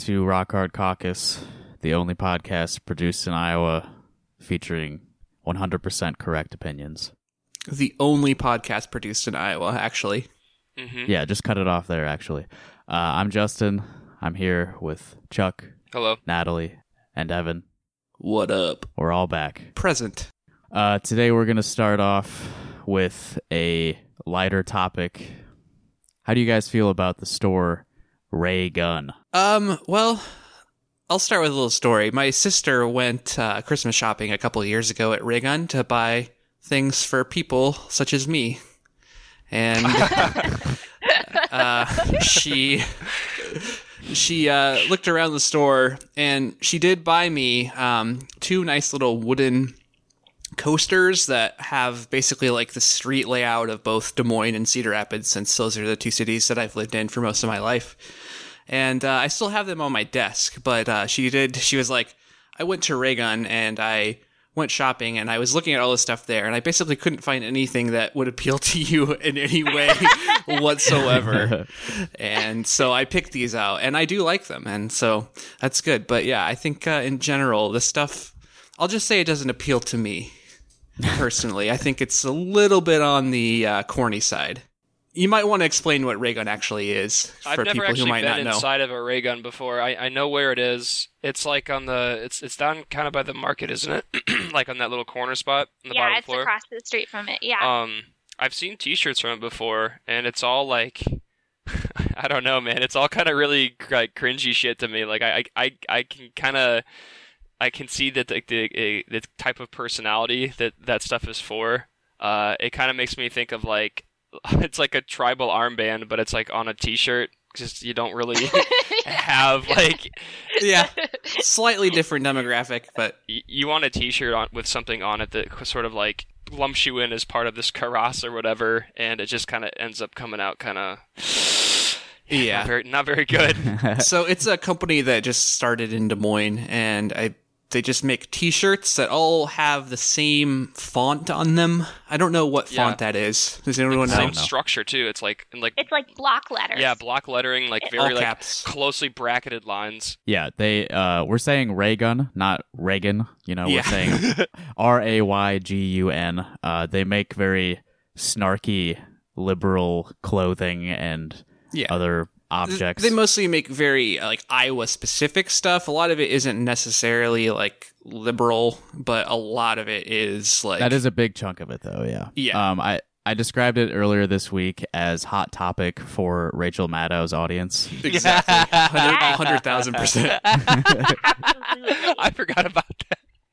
Welcome back to Rock Hard Caucus, the only podcast produced in Iowa featuring 100% correct opinions. The only podcast produced in Iowa, actually. hmm Yeah, just cut it off there, actually. Uh, I'm Justin. I'm here with Chuck, Hello. Natalie, and Evan. What up? We're all back. Present. Uh, today we're going to start off with a lighter topic. How do you guys feel about the store Ray Gun? Um, well, I'll start with a little story. My sister went uh, Christmas shopping a couple of years ago at Raygun to buy things for people such as me. And uh, she she uh, looked around the store and she did buy me um, two nice little wooden coasters that have basically like the street layout of both Des Moines and Cedar Rapids, since those are the two cities that I've lived in for most of my life. And uh, I still have them on my desk, but uh, she did. She was like, I went to Raygun and I went shopping and I was looking at all this stuff there, and I basically couldn't find anything that would appeal to you in any way whatsoever. and so I picked these out, and I do like them, and so that's good. But yeah, I think uh, in general, the stuff. I'll just say it doesn't appeal to me personally. I think it's a little bit on the uh, corny side. You might want to explain what Raygun actually is I've for never people who actually might not been know. inside of a ray gun before. I, I know where it is. It's like on the it's it's down kind of by the market, isn't it? like on that little corner spot on the yeah, bottom it's floor. across the street from it. Yeah. Um, I've seen T-shirts from it before, and it's all like, I don't know, man. It's all kind of really like cringy shit to me. Like I I I can kind of I can see that the, the the type of personality that that stuff is for. Uh, it kind of makes me think of like it's like a tribal armband, but it's like on a T-shirt. Just you don't really have like yeah, slightly different demographic, but y- you want a T-shirt on with something on it that sort of like lumps you in as part of this karas or whatever, and it just kind of ends up coming out kind of yeah. not very not very good. so it's a company that just started in Des Moines, and I they just make T-shirts that all have the same font on them. I don't know what Yeah. font that is. Does anyone know? Same structure too. It's like like it's like block letters. yeah, block lettering, like All very like caps. closely bracketed lines. Yeah, they uh we're saying Raygun, not Reagan. You know, Yeah. we're saying R A Y G U N. Uh they make very snarky liberal clothing and Yeah. other objects. They mostly make very uh, like Iowa specific stuff. A lot of it isn't necessarily like liberal, but a lot of it is like that is a big chunk of it though, yeah. Yeah. Um I I described it earlier this week as hot topic for Rachel Maddow's audience. exactly hundred thousand percent. I forgot about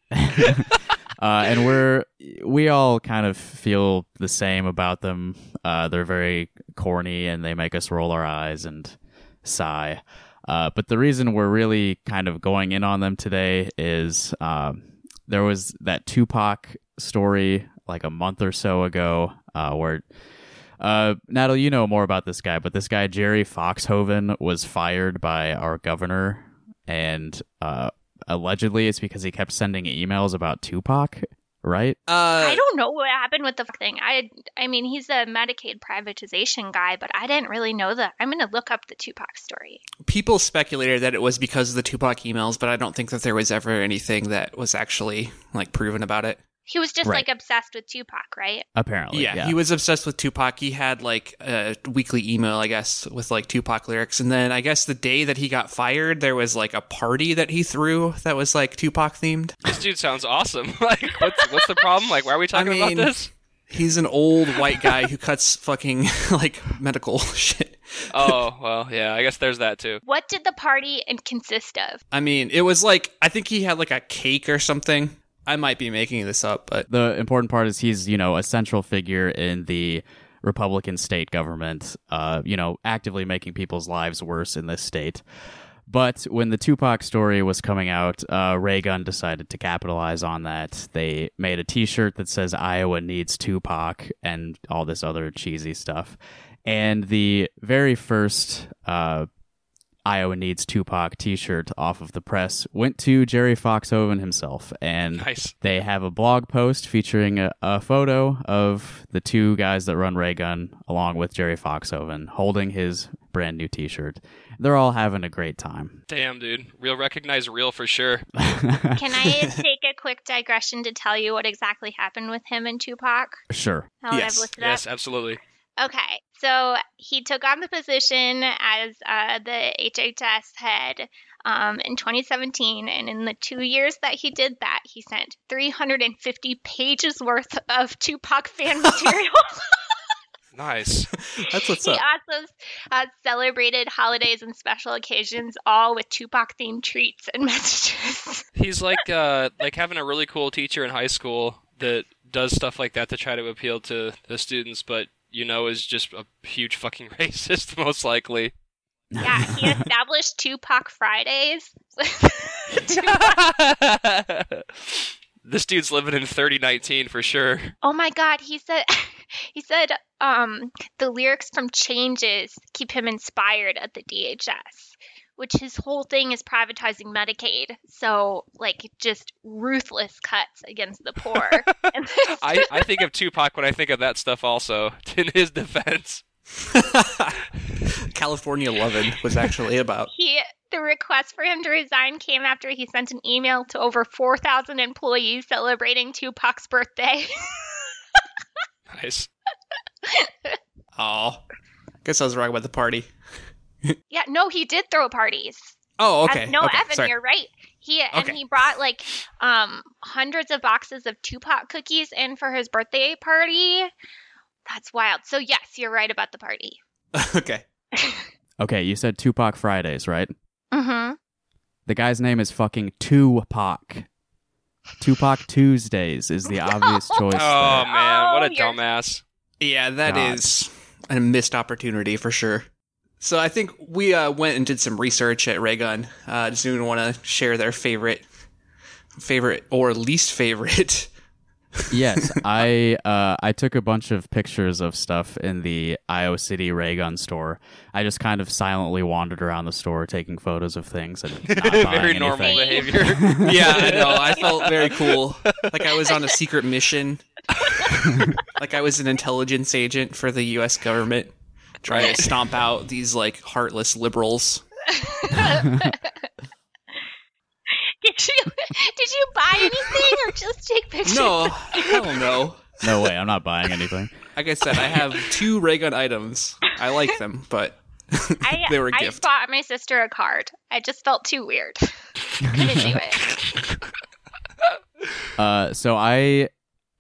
that. uh, and we're we all kind of feel the same about them. Uh, they're very corny and they make us roll our eyes and sigh. Uh, but the reason we're really kind of going in on them today is um, there was that Tupac story like a month or so ago uh, where. Uh, Natalie, you know more about this guy, but this guy Jerry Foxhoven was fired by our governor, and uh, allegedly it's because he kept sending emails about Tupac, right? Uh, I don't know what happened with the thing. I I mean, he's a Medicaid privatization guy, but I didn't really know that. I'm going to look up the Tupac story. people speculated that it was because of the Tupac emails, but I don't think that there was ever anything that was actually like proven about it. He was just Right. like obsessed with Tupac, right? Apparently, yeah, yeah. he was obsessed with Tupac. He had like a weekly email, I guess, with like Tupac lyrics. And then I guess the day that he got fired, there was like a party that he threw that was like Tupac themed. This dude sounds awesome. like, what's what's the problem? Like, why are we talking mean- about this? He's an old white guy who cuts fucking like medical shit. Oh well, yeah. I guess there's that too. What did the party consist of? I mean, it was like I think he had like a cake or something. I might be making this up, but the important part is he's you know a central figure in the Republican state government, uh, you know, actively making people's lives worse in this state. But when the Tupac story was coming out, uh, Raygun decided to capitalize on that. They made a T-shirt that says "Iowa needs Tupac" and all this other cheesy stuff. And the very first uh, Iowa Needs Tupac t shirt off of the press went to Jerry Foxhoven himself. And Nice. they have a blog post featuring a, a photo of the two guys that run Raygun along with Jerry Foxhoven holding his brand new t shirt. They're all having a great time. Damn, dude. Real recognize real for sure. Can I take a quick digression to tell you what exactly happened with him and Tupac? Sure. Now that Yes. I've looked it Yes, up. absolutely. Okay, so he took on the position as uh, the HHS head um, in 2017, and in the two years that he did that, he sent 350 pages worth of Tupac fan material. Nice. That's what's he up. also uh, celebrated holidays and special occasions, all with Tupac themed treats and messages. He's like uh like having a really cool teacher in high school that does stuff like that to try to appeal to the students, but you know is just a huge fucking racist most likely. yeah, he established Tupac Fridays. this dude's living in 3019 for sure. Oh my god, he said he said um the lyrics from Changes keep him inspired at the DHS, which his whole thing is privatizing Medicaid. So like just ruthless cuts against the poor. I, I think of Tupac when I think of that stuff also, in his defense. California Lovin' was actually about. he the request for him to resign came after he sent an email to over 4,000 employees celebrating Tupac's birthday. Nice. Oh, guess I was wrong about the party. yeah, no, he did throw parties. Oh, okay. no, okay. Evan, Sorry. you're right. He and Okay. he brought like um hundreds of boxes of Tupac cookies in for his birthday party. That's wild. So yes, you're right about the party. okay. Okay, you said Tupac Fridays, right? Mm-hmm. The guy's name is fucking Tupac. Tupac Tuesdays is the obvious choice. Oh man, what Oh, a you're- dumbass. Yeah, that is God. a missed opportunity for sure. So I think we uh, went and did some research at Raygun. Uh, does anyone want to share their favorite, favorite or least favorite? yes, I uh, I took a bunch of pictures of stuff in the Iowa City Raygun store. I just kind of silently wandered around the store taking photos of things and not buying Very normal anything. behavior. yeah, I know. I felt very cool, like I was on a secret mission, like I was an intelligence agent for the U.S. government, trying to stomp out these like heartless liberals. Did you did you buy anything or just take pictures? No, hell no. No way, I'm not buying anything. Like I said, I have two Raygun items. I like them, but I, they were a I gift. bought my sister a card. I just felt too weird. Couldn't do it. Uh, so I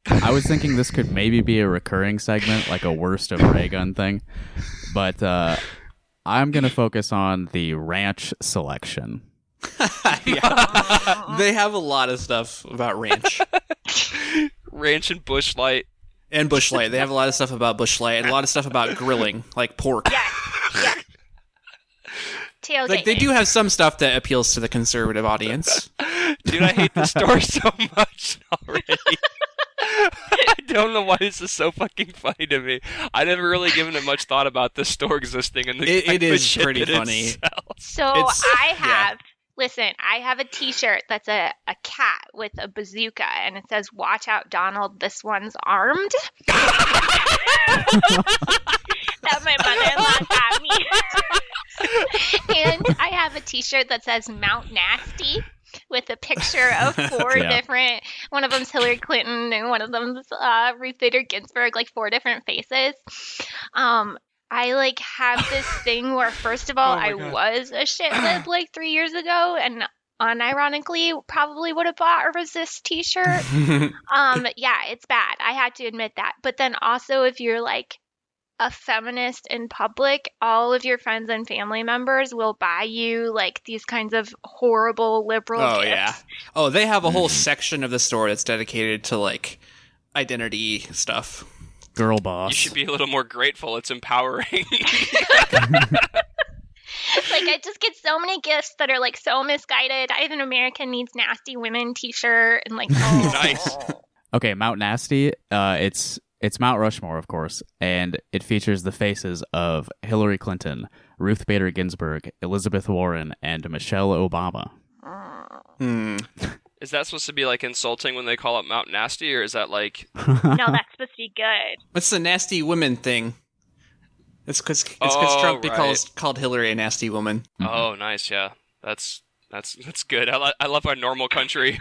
I was thinking this could maybe be a recurring segment, like a worst of Ray Gun thing, but uh, I'm gonna focus on the ranch selection. yeah. They have a lot of stuff about ranch Ranch and Busch Light. and Busch Light. They have a lot of stuff about Busch Light and a lot of stuff about grilling, like pork. Tailgating. Like they do have some stuff that appeals to the conservative audience. Dude, I hate the store so much already. I don't know why this is so fucking funny to me. I never really given it much thought about this store existing and the It- type it of is shit pretty that it funny. So It's- I yeah. have listen, I have a t-shirt that's a, a cat with a bazooka and it says watch out Donald, this one's armed. that my mother-in-law got me. and I have a t-shirt that says Mount Nasty with a picture of four Yeah. different one of them's Hillary Clinton and one of them's uh, Ruth Bader Ginsburg, like four different faces. Um I like have this thing where first of all Oh I God. was a shitlib like three years ago and unironically probably would have bought a resist t-shirt. um yeah, it's bad. I had to admit that. But then also if you're like a feminist in public, all of your friends and family members will buy you like these kinds of horrible liberal oh gifts. yeah. Oh, they have a whole section of the store that's dedicated to like identity stuff. Girl boss. You should be a little more grateful. It's empowering. like I just get so many gifts that are like so misguided. I have an American Needs Nasty Women T-shirt and like oh, Nice. Okay, Mount Nasty. Uh, it's It's Mount Rushmore, of course, and it features the faces of Hillary Clinton, Ruth Bader Ginsburg, Elizabeth Warren, and Michelle Obama. Hmm. Is that supposed to be like insulting when they call it Mount Nasty, or is that like no, that's supposed to be good. What's the nasty women thing? It's because it's 'cause Oh, Trump right. calls called Hillary a nasty woman. oh nice yeah that's that's that's good. I, lo- I love our normal country.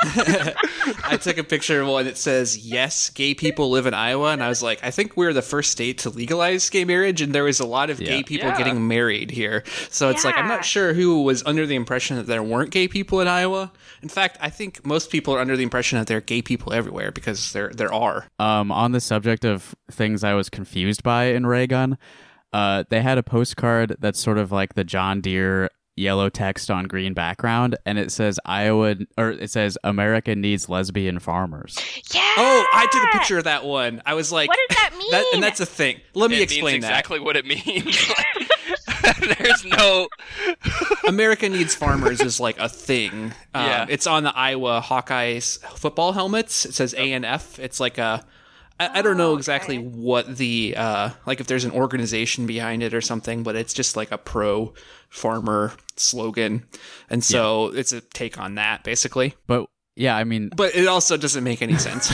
I took a picture of one that says, "Yes, gay people live in Iowa," and I was like, "I think we're the first state to legalize gay marriage, and there was a lot of Yeah. gay people Yeah. getting married here." So it's like I'm not sure who was under the impression that there weren't gay people in Iowa. In fact, I think most people are under the impression that there are gay people everywhere because there there are. Um, on the subject of things I was confused by in Raygun, uh, they had a postcard that's sort of like the John Deere yellow text on green background, and it says Iowa, or it says America needs lesbian farmers. Yeah. Oh, I took a picture of that one. I was like, What does that mean? that, and that's a thing. Let me it explain means that. exactly what it means. There's no America Needs Farmers is like a thing. Um, Yeah. It's on the Iowa Hawkeyes football helmets. It says A and F. It's like a. I, I don't know Oh, exactly okay. what the uh, like if there's an organization behind it or something, but it's just like a pro farmer slogan, and so it's a take on that basically. But yeah, I mean, But it also doesn't make any sense.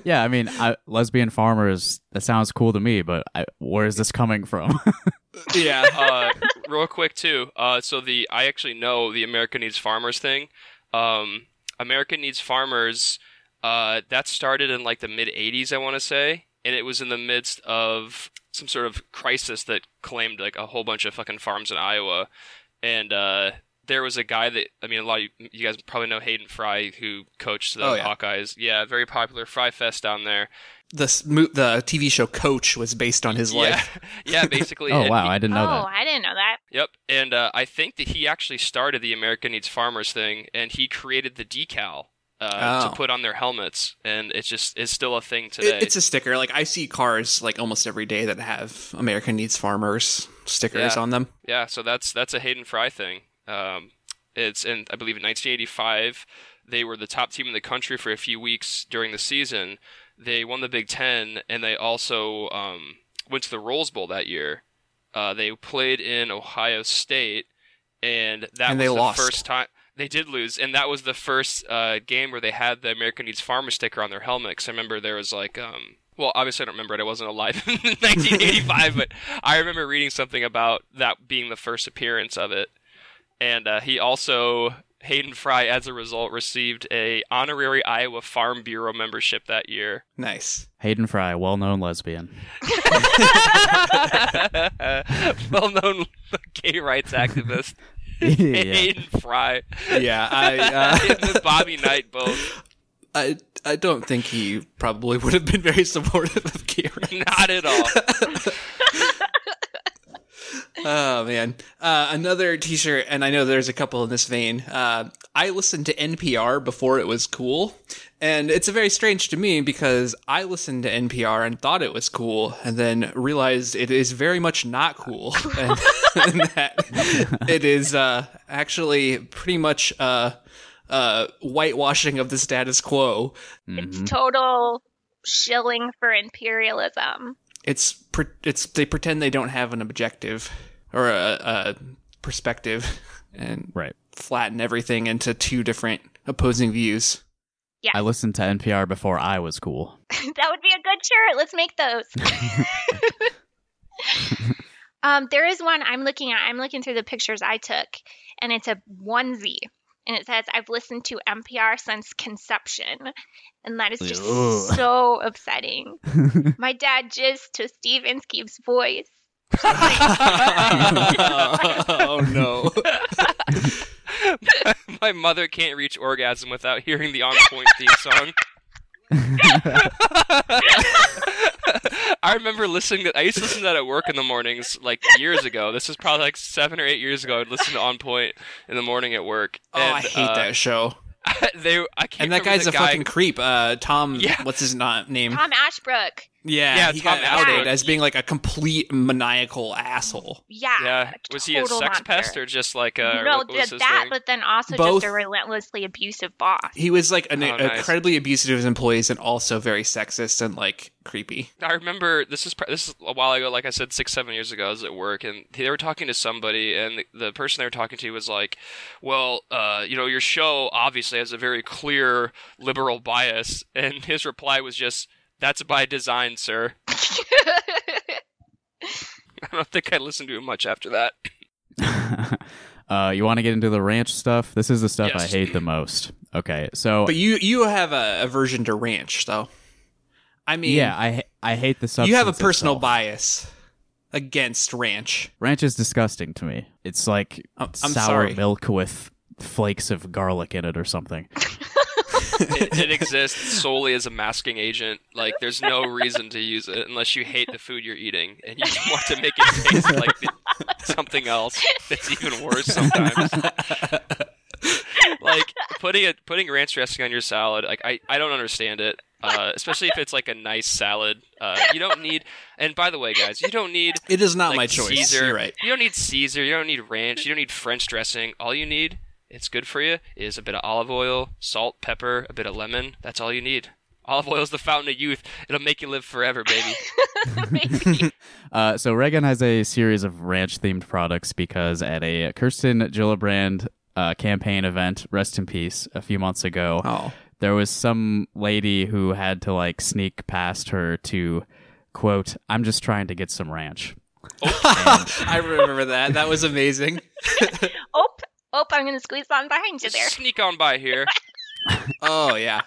yeah, I mean, I, lesbian farmers. That sounds cool to me, but I, where is this coming from? yeah. uh, real quick too. Uh, so the I actually know the America Needs Farmers thing. Um, America Needs Farmers. Uh, that started in like the mid '80s, I want to say, and it was in the midst of some sort of crisis that claimed like a whole bunch of fucking farms in Iowa, and uh, there was a guy that I mean, a lot of you, you guys probably know Hayden Fry, who coached the Oh, yeah. Hawkeyes. Yeah, very popular Fry Fest down there. the the TV show Coach was based on his Yeah, life. yeah, basically. oh wow, he- I didn't know oh, that. Oh, I didn't know that. Yep, and uh, I think that he actually started the America Needs Farmers thing, and he created the decal uh, Oh. to put on their helmets, and it's just it's still a thing It- today. it's a sticker. Like I see cars like almost every day that have America Needs Farmers stickers Yeah. on them. yeah, so that's that's a Hayden Fry thing. Um, it's and I believe in 1985 they were the top team in the country for a few weeks during the season. They won the Big Ten, and they also um, went to the Rose Bowl that year. Uh, they played in Ohio State, and that And was the lost. first time they did lose, and that was the first uh, game where they had the American Needs Farmer sticker on their helmet. 'cause I remember there was like, um, well, obviously I don't remember it. I wasn't alive in 1985, but I remember reading something about that being the first appearance of it. And uh, he also Hayden Fry, as a result, received a honorary Iowa Farm Bureau membership that year. Nice. Hayden Fry, well-known lesbian. well-known gay rights activist yeah. Hayden Fry Yeah, I uh, the Bobby Knight both. I I don't think he probably would have been very supportive of rights. Not at all. Oh man, uh, another T-shirt, and I know there's a couple in this vein. Uh, I listened to NPR before it was cool, and it's very strange to me because I listened to NPR and thought it was cool, and then realized it is very much not cool, and, and that it is uh, actually pretty much uh, uh, whitewashing of the status quo. It's total shilling for imperialism. It's pre- it's they pretend they don't have an objective or a, a perspective, and Right. flatten everything into two different opposing views. Yeah. I listened to NPR before I was cool. that would be a good shirt. Let's make those. um, there is one I'm looking at. I'm looking through the pictures I took, and it's a onesie, and it says, "I've listened to NPR since conception," and that is just Ugh. so upsetting. My dad jizzed to Steve Inskeep's voice. oh no! My mother can't reach orgasm without hearing the on point theme song. I remember listening to I used to listen to that at work in the mornings like years ago. This is probably like seven or eight years ago. I'd listen to On Point in the morning at work. Oh, I hate that show. that. they I can't And that guy's the a guy- fucking creep. Uh, Tom. Yeah. What's his not name? Tom Ashbrook. Yeah, Yeah, he Tom got outed Allen. as being like a complete maniacal asshole. Yeah. Yeah, was he a sex monster. pest or just like a no, what th- that, thing? but then also Both. just a relentlessly abusive boss. He was like an Oh, nice. incredibly abusive to his employees and also very sexist and like creepy. I remember this is this is a while ago, like I said, six seven years ago. I was at work, and they were talking to somebody, and the, the person they were talking to was like, "Well, uh, you know, your show obviously has a very clear liberal bias," and his reply was just, "That's by design, sir." I don't think I listened to him much after that. uh, you want to get into the ranch stuff? This is the stuff I hate the most. Okay, so But you you have a aversion to ranch though. I mean, yeah, I I hate the substance. you have a personal itself. bias against ranch. Ranch is disgusting to me. It's like I'm- I'm sour sorry. milk with flakes of garlic in it or something. It, it exists solely as a masking agent. Like, there's no reason to use it unless you hate the food you're eating and you want to make it taste like the- something else that's even worse sometimes. like putting it putting ranch dressing on your salad, like I, I don't understand it. Uh, especially if it's like a nice salad. Uh, you don't need. And by the way, guys, you don't need It is not like my choice. Caesar. You're right. You don't need Caesar. You don't need ranch. You don't need French dressing. All you need, it's good for you, is a bit of olive oil, salt, pepper, a bit of lemon. That's all you need. Olive oil is the fountain of youth. It'll make you live forever, baby. Uh, so Raygun has a series of ranch themed products because at a Kirsten Gillibrand uh, campaign event, rest in peace, a few months ago, Oh. there was some lady who had to like sneak past her to quote, "I'm just trying to get some ranch." I remember that. That was amazing. oh, oh, I'm gonna squeeze on behind you there. Sneak on by here. Oh yeah.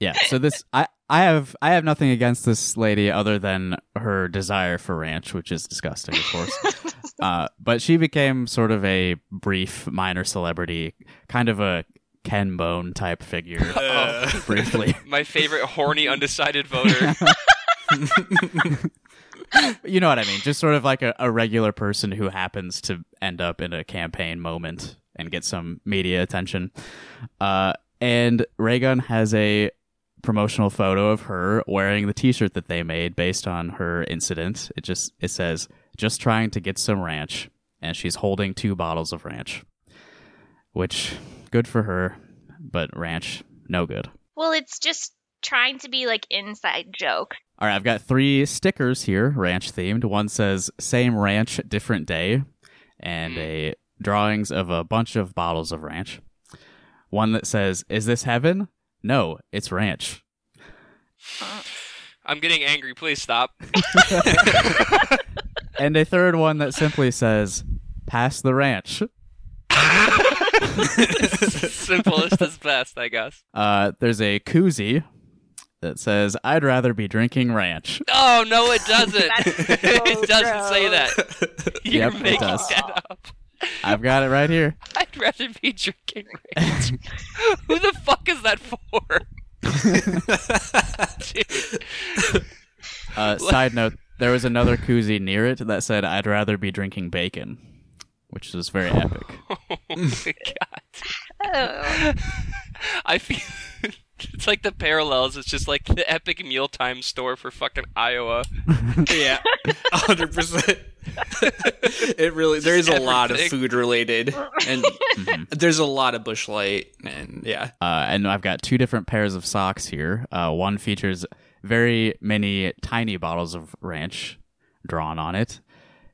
Yeah. So this, I, I have, I have nothing against this lady other than her desire for ranch, which is disgusting, of course. uh, but she became sort of a brief minor celebrity, kind of a Ken Bone type figure, Uh, briefly. My favorite horny undecided voter. you know what I mean? Just sort of like a, a regular person who happens to end up in a campaign moment and get some media attention. Uh, and Raygun has a promotional photo of her wearing the T-shirt that they made based on her incident. It just it says just trying to get some ranch, and she's holding two bottles of ranch, which good for her, but ranch no good. Well, it's just trying to be like inside joke. All right, I've got three stickers here, ranch themed. One says "Same ranch, different day," and a drawings of a bunch of bottles of ranch. One that says "Is this heaven?" No, it's ranch. I'm getting angry. Please stop. And a third one that simply says "Pass the ranch." Simplest is best, I guess. Uh, there's a koozie that says "I'd rather be drinking ranch." Oh no, it doesn't. That's so it doesn't say that. You're Yep, it making does. that up. I've got it right here. I'd rather be drinking ranch. Who the fuck is that for? Dude. Uh, side note: There was another koozie near it that said "I'd rather be drinking bacon," which was very epic. Oh my god. Oh. I feel it's like the parallels. It's just like the epic mealtime store for fucking Iowa. yeah. hundred percent. It really there is a lot of everything. food related and there's a lot of Busch Light and yeah. Uh, and I've got two different pairs of socks here. Uh, one features very many tiny bottles of ranch drawn on it.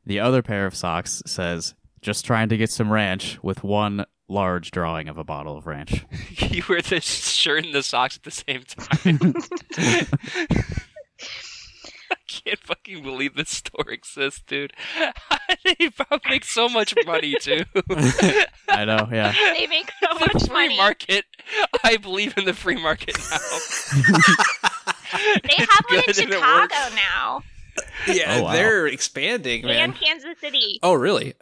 The other pair of socks says, just trying to get some ranch with one large drawing of a bottle of ranch. you wear the shirt and the socks at the same time. I can't fucking believe this store exists, dude. they probably make so much money too. I know, yeah. They make so the much free money. market. I believe in the free market now. They have one in Good, and it Chicago now Yeah, Oh, wow. they're expanding, man. and Kansas City. Oh really?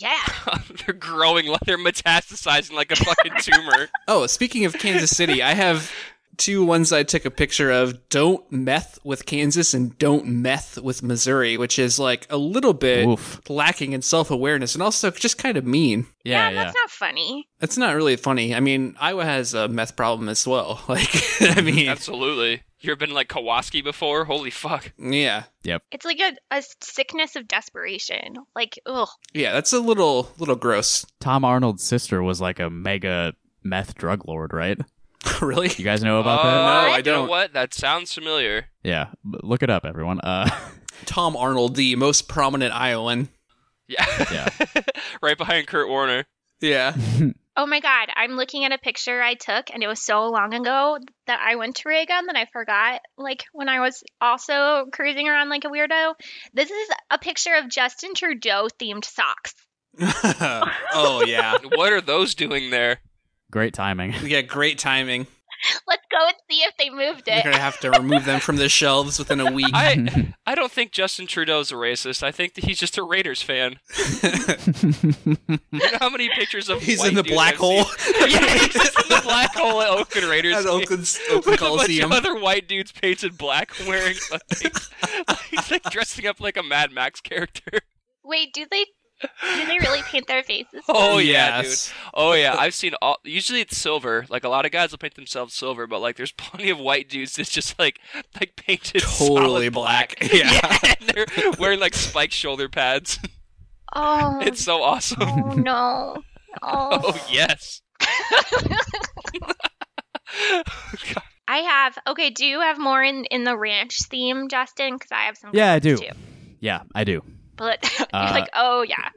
Yeah. they're growing like they're metastasizing like a fucking tumor. Oh, speaking of Kansas City, I have two ones I took a picture of. Don't meth with Kansas and don't meth with Missouri, which is like a little bit Oof. lacking in self awareness and also just kind of mean. Yeah, yeah. that's not funny. It's not really funny. I mean, Iowa has a meth problem as well. Like, I mean, Absolutely. You ever been like Kowalski before? Holy fuck. Yeah. Yep. It's like a, a sickness of desperation. Like, ugh. Yeah, that's a little little gross. Tom Arnold's sister was like a mega meth drug lord, right? really? You guys know about Oh, that? No, I You know don't. what? That sounds familiar. Yeah, look it up, everyone. Uh, Tom Arnold, the most prominent Iowan. Yeah. Yeah. right behind Kurt Warner. Yeah. Oh my god, I'm looking at a picture I took and it was so long ago that I went to Raygun that I forgot like when I was also cruising around like a weirdo. This is a picture of Justin Trudeau themed socks. oh yeah. What are those doing there? great timing. Yeah, great timing. Let's go and see if they moved it. You're gonna have to remove them from the shelves within a week. I I don't think Justin Trudeau's a racist. I think that he's just a Raiders fan. You know how many pictures of He's white in the black I've hole. seen? yeah, he's just in the black hole at Oakland Raiders. At game. Oakland, with Oakland a bunch Coliseum. of other white dudes painted black, wearing fucking, he's like dressing up like a Mad Max character. Wait, do they do they really paint their faces? Oh yeah, Yes. dude. Oh yeah, I've seen all. Usually it's silver. Like a lot of guys will paint themselves silver, but like there's plenty of white dudes that's just like like painted Totally solid black. Yeah, and they're wearing like spiked shoulder pads. Oh, It's so awesome. oh no. Oh. Oh yes. I have okay. Do you have more in in the ranch theme, Justin? Because I have some. Yeah, I do. Too. Yeah, I do. But you're Uh, like, oh yeah.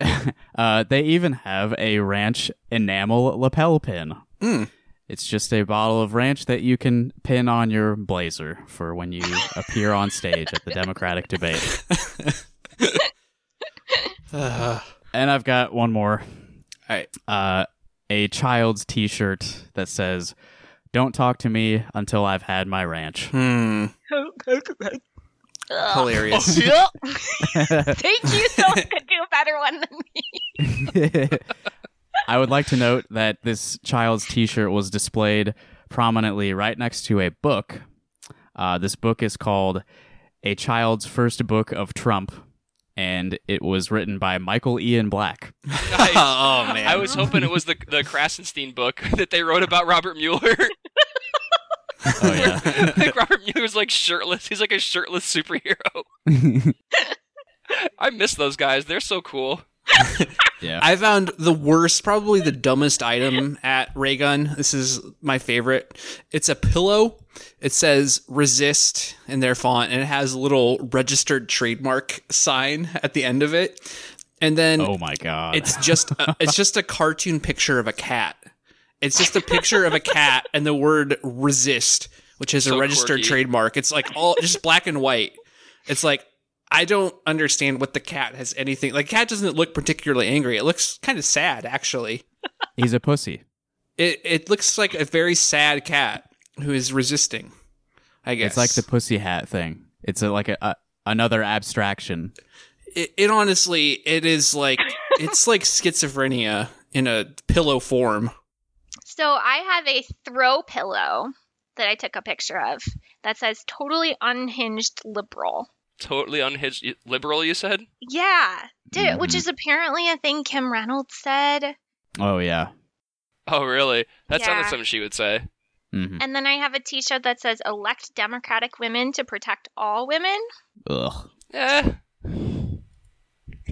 uh, they even have a ranch enamel lapel pin. Mm. It's just a bottle of ranch that you can pin on your blazer for when you appear on stage at the Democratic debate. Uh, And I've got one more. all right. Uh, a child's T-shirt that says, "Don't talk to me until I've had my ranch." Hmm. Ugh. Hilarious. Thank you. Someone could do a better one than me. I would like to note that this child's T-shirt was displayed prominently right next to a book. Uh, this book is called "A Child's First Book of Trump," and it was written by Michael Ian Black. Nice. oh man. I was hoping it was the the Krassenstein book that they wrote about Robert Mueller. Oh yeah. like Robert Mueller's like shirtless. He's like a shirtless superhero. I miss those guys. They're so cool. yeah. I found the worst, probably the dumbest item at Raygun. This is my favorite. It's a pillow. It says resist in their font and it has a little registered trademark sign at the end of it. And then oh my god. it's just a, it's just a cartoon picture of a cat. It's just a picture of a cat and the word resist, which is a registered quirky. trademark. It's like all just black and white. It's like I don't understand what the cat has anything like. Cat doesn't look particularly angry. It looks kind of sad, actually. He's a pussy. It it looks like a very sad cat who is resisting. I guess It's like the pussy hat thing. It's a, like a, a another abstraction. it, it honestly it is like it's like schizophrenia in a pillow form. So I have a throw pillow that I took a picture of that says totally unhinged liberal. Totally unhinged liberal. You said. Yeah, dude, which is apparently a thing Kim Reynolds said. Oh yeah. Oh really? That sounded Yeah. something she would say. hmm And then I have a T-shirt that says "Elect Democratic women to protect all women." Ugh. Yeah.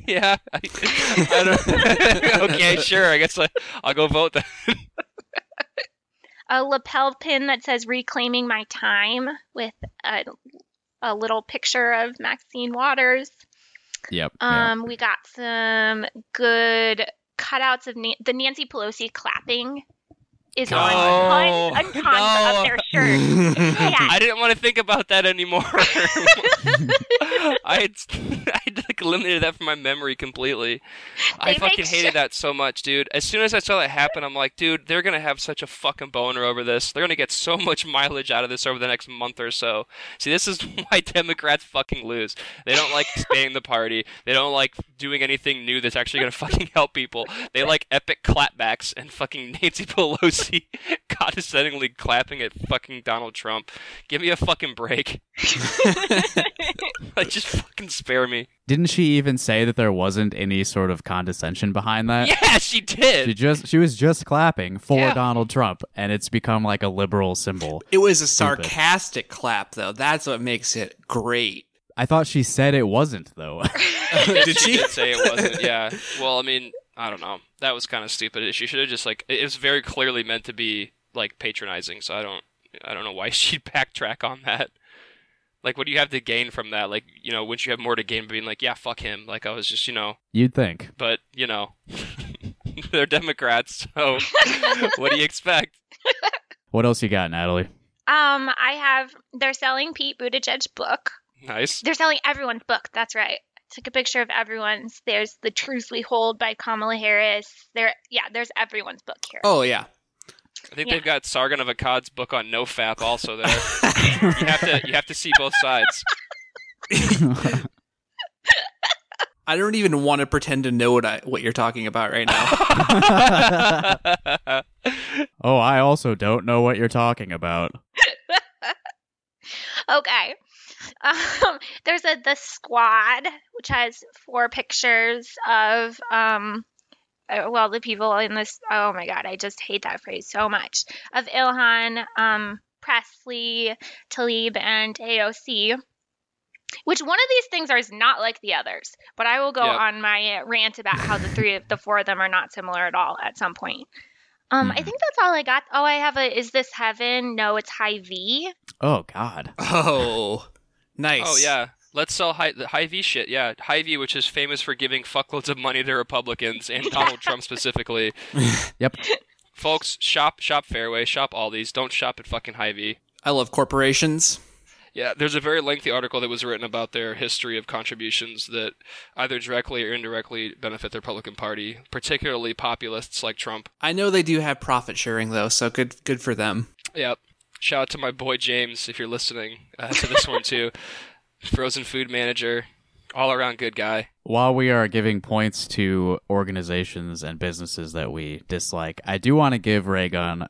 Yeah. I, I don't, okay, sure. I guess I, I'll go vote then. A lapel pin that says "Reclaiming My Time" with a, a little picture of Maxine Waters. Yep. yeah. Um, we got some good cutouts of Nan- the Nancy Pelosi clapping is on No. tons and tons No. of their shirts. Yeah. I didn't want to think about that anymore. I had, I had like eliminated that from my memory completely. I fucking hated sure- that so much, dude. As soon as I saw that happen, I'm like, dude, they're gonna have such a fucking boner over this. They're gonna get so much mileage out of this over the next month or so. See, this is why Democrats fucking lose. They don't like expanding the party. They don't like doing anything new that's actually gonna fucking help people. They like epic clapbacks and fucking Nancy Pelosi condescendingly clapping at fucking fucking Donald Trump. Give me a fucking break. like, just fucking spare me. Didn't she even say that there wasn't any sort of condescension behind that? Yeah, she did. She just she was just clapping for Yeah. Donald Trump and it's become like a liberal symbol. It was a Stupid. sarcastic clap, though. That's what makes it great. I thought she said it wasn't though. Did she she? did say it wasn't. Yeah. Well, I mean, I don't know. That was kind of stupid. She should have just like it was very clearly meant to be like patronizing. So I don't I don't know why she'd backtrack on that. Like, what do you have to gain from that? Like, you know, wouldn't you have more to gain by being like, yeah, fuck him? Like, I was just, you know, You'd think. but you know, they're Democrats, so what do you expect? What else you got, Natalie? Um, I have they're selling Pete Buttigieg's book. Nice. They're selling everyone's book. That's right. I took a picture of everyone's. There's The Truth We Hold by Kamala Harris. There, yeah, there's everyone's book here. Oh, yeah. I think Yeah. they've got Sargon of Akkad's book on NoFap also there. you have to you have to see both sides. I don't even want to pretend to know what I what you're talking about right now. oh, I also don't know what you're talking about. Okay. Um, there's a the squad, which has four pictures of um, uh, well, the people in this. Oh my god, I just hate that phrase so much. Of Ilhan, um, Presley, Tlaib, and AOC. Which one of these things are is not like the others, but I will go Yep. on my rant about how the three of the four of them are not similar at all at some point. Um, I Mhm. think that's all I got. Oh, I have a. Is this heaven? No, it's Hy-Vee. Oh God. oh, nice. Oh yeah, let's sell high the Hy-Vee shit. Yeah, Hy-Vee, which is famous for giving fuckloads of money to Republicans and Donald Trump specifically. Yep. Folks, shop shop Fairway, shop Aldi's. Don't shop at fucking Hy-Vee. I love corporations. Yeah, there's a very lengthy article that was written about their history of contributions that either directly or indirectly benefit the Republican Party, particularly populists like Trump. I know they do have profit sharing though, so good good for them. Yep. Shout out to my boy James if you're listening uh, to this one too. Frozen food manager, all around good guy. While we are giving points to organizations and businesses that we dislike, I do want to give Raygun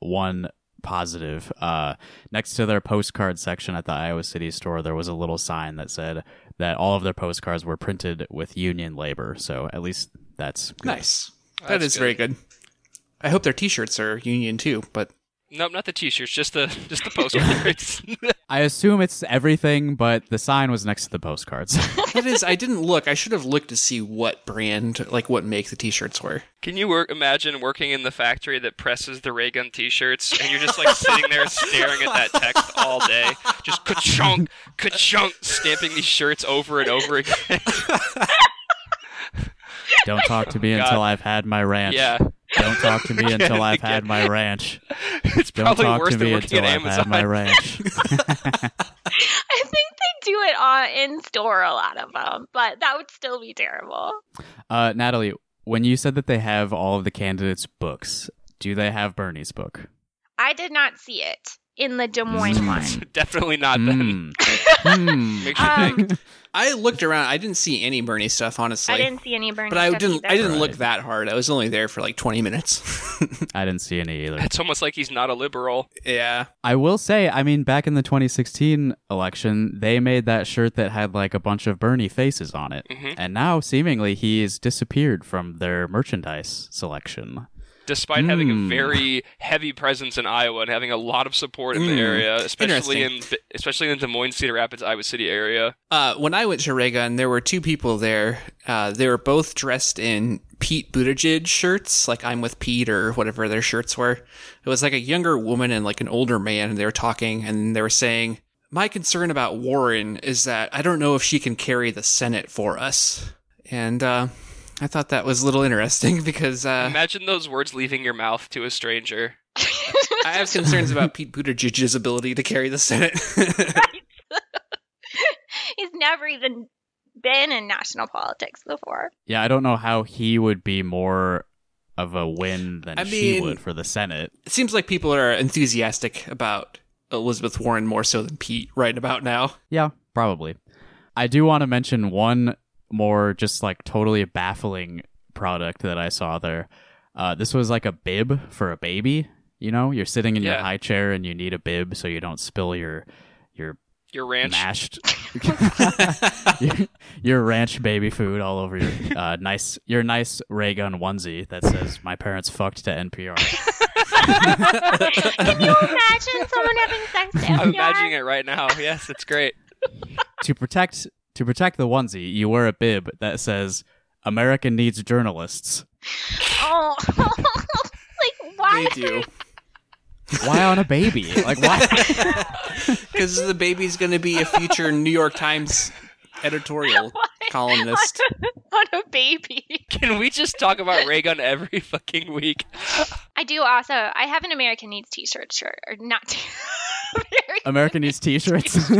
one positive. Uh, next to their postcard section at the Iowa City store, there was a little sign that said that all of their postcards were printed with union labor. So at least that's good. Nice. That That's good. very good. I hope their T-shirts are union too, but Nope, not the t-shirts, just the just the postcards. I assume it's everything, but the sign was next to the postcards. that is. I didn't look. I should have looked to see what brand, like what make the T-shirts were. Can you work, imagine working in the factory that presses the ray gun t-shirts and you're just like sitting there staring at that text all day, just ka-chunk, ka-chunk, stamping these shirts over and over again. Don't talk to me God. until I've had my rant. yeah, Don't talk to me until I've had my ranch. it's Don't probably talk worse to than me working until at I've Amazon. had my ranch. I think they do it on in store a lot of them, but that would still be terrible. Uh, Natalie, when you said that they have all of the candidates' books, do they have Bernie's book? I did not see it in the Des Moines Mm. one. Definitely not then. Hmm. Hmm. Makes you Um, think. I looked around. I didn't see any Bernie stuff, honestly. I didn't see any Bernie but I stuff didn't. either. I didn't look that hard. I was only there for like 20 minutes. I didn't see any either. It's almost like he's not a liberal. yeah. I will say, I mean, back in the 2016 election, they made that shirt that had like a bunch of Bernie faces on it. Mhm. And now, seemingly, he's disappeared from their merchandise selection. Despite having a Hmm. very heavy presence in Iowa and having a lot of support in the Hmm. area, especially in especially in the Des Moines, Cedar Rapids, Iowa City area. Uh, when I went to Raygun, there were two people there. Uh, they were both dressed in Pete Buttigieg shirts, like I'm with Pete or whatever their shirts were. It was like a younger woman and like an older man, and they were talking, and they were saying, "My concern about Warren is that I don't know if she can carry the Senate for us." And uh, I thought that was a little interesting because uh, Imagine those words leaving your mouth to a stranger. I have concerns about Pete Buttigieg's ability to carry the Senate. He's never even been in national politics before. Yeah, I don't know how he would be more of a win than I she mean- would for the Senate. it seems like people are enthusiastic about Elizabeth Warren more so than Pete right about now. Yeah, probably. I do want to mention one more just like totally baffling product that I saw there. Uh, this was like a bib for a baby, You know, you're sitting in your high chair and you need a bib so you don't spill your your Your ranch. mashed your, your ranch baby food all over your uh, nice your nice ray gun onesie that says "My parents fucked" to NPR. Can you imagine someone having sex to I'm imagining it right now. Yes, it's great. to protect to protect the onesie, you wear a bib that says "America needs journalists." Oh, like why? They do. Why on a baby? Like why? Because the baby's going to be a future New York Times editorial columnist. on a baby. Can we just talk about Raygun every fucking week? I do also. I have an American Needs T-shirt shirt, or not. T- American America needs t-shirts.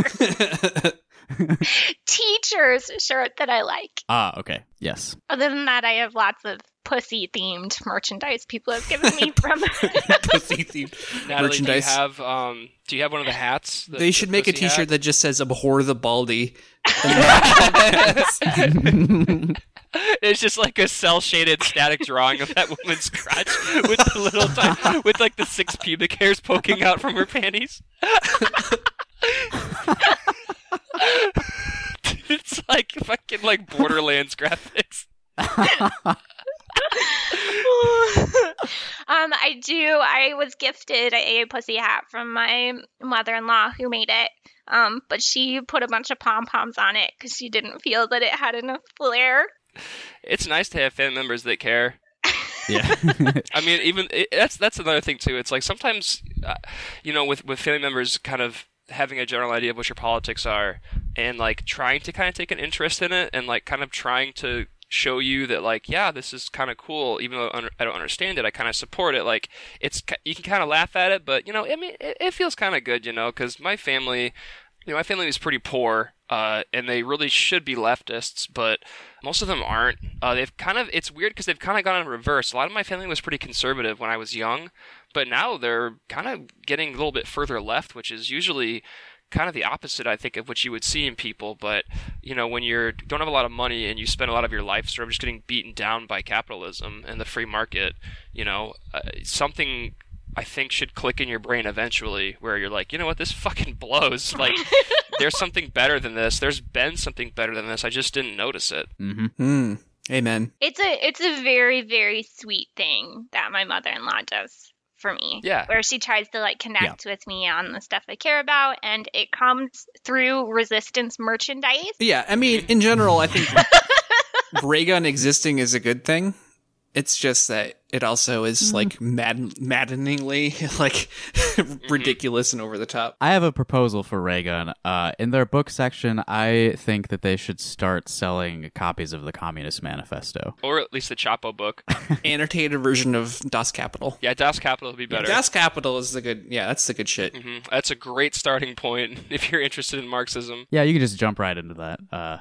teachers shirt that I like. ah, okay. Yes. Other than that, I have lots of pussy themed merchandise people have given me from. Pussy themed merchandise. do you have um? Do you have one of the hats? the- they the should make a pussy hat? T-shirt that just says "Abhor the Baldy." It's just like a cell shaded static drawing of that woman's crotch with the little ti- with like the six pubic hairs poking out from her panties. it's like fucking like Borderlands graphics. um, I do. I was gifted a pussy hat from my mother-in-law who made it. Um, but she put a bunch of pom poms on it because she didn't feel that it had enough flair. It's nice to have family members that care. Yeah. I mean, even it, that's that's another thing too. It's like sometimes, uh, you know, with with family members kind of having a general idea of what your politics are, and like trying to kind of take an interest in it, and like kind of trying to show you that like, yeah, this is kind of cool, even though I don't understand it, I kind of support it. Like, it's you can kind of laugh at it, but you know, I mean, it, it feels kind of good, you know, because my family. You know, my family was pretty poor, uh, and they really should be leftists, but most of them aren't. Uh, they've kind of it's weird because they've kind of gone in reverse. A lot of my family was pretty conservative when I was young, but now they're kind of getting a little bit further left, which is usually kind of the opposite, I think, of what you would see in people. But you know, when you don't have a lot of money and you spend a lot of your life sort of just getting beaten down by capitalism and the free market, you know, uh, something. I think should click in your brain eventually where you're like, you know what, this fucking blows. Like, there's something better than this. There's been something better than this. I just didn't notice it. hmm Hmm. Amen. It's a it's a very very sweet thing that my mother-in-law does for me. Yeah. Where she tries to like connect with me on the stuff I care about and it comes through resistance merchandise. Yeah, I mean, in general, I think Raygun existing is a good thing. It's just that it also is like mad- maddeningly like ridiculous and over the top. I have a proposal for Raygun. Uh, in their book section, I think that they should start selling copies of the Communist Manifesto. Or at least the Chapo book. Annotated version of Das Kapital. Yeah, Das Kapital would be better. Das Kapital is the good. Yeah, that's the good shit. hmm That's a great starting point if you're interested in Marxism. Yeah, you can just jump right into that. Uh,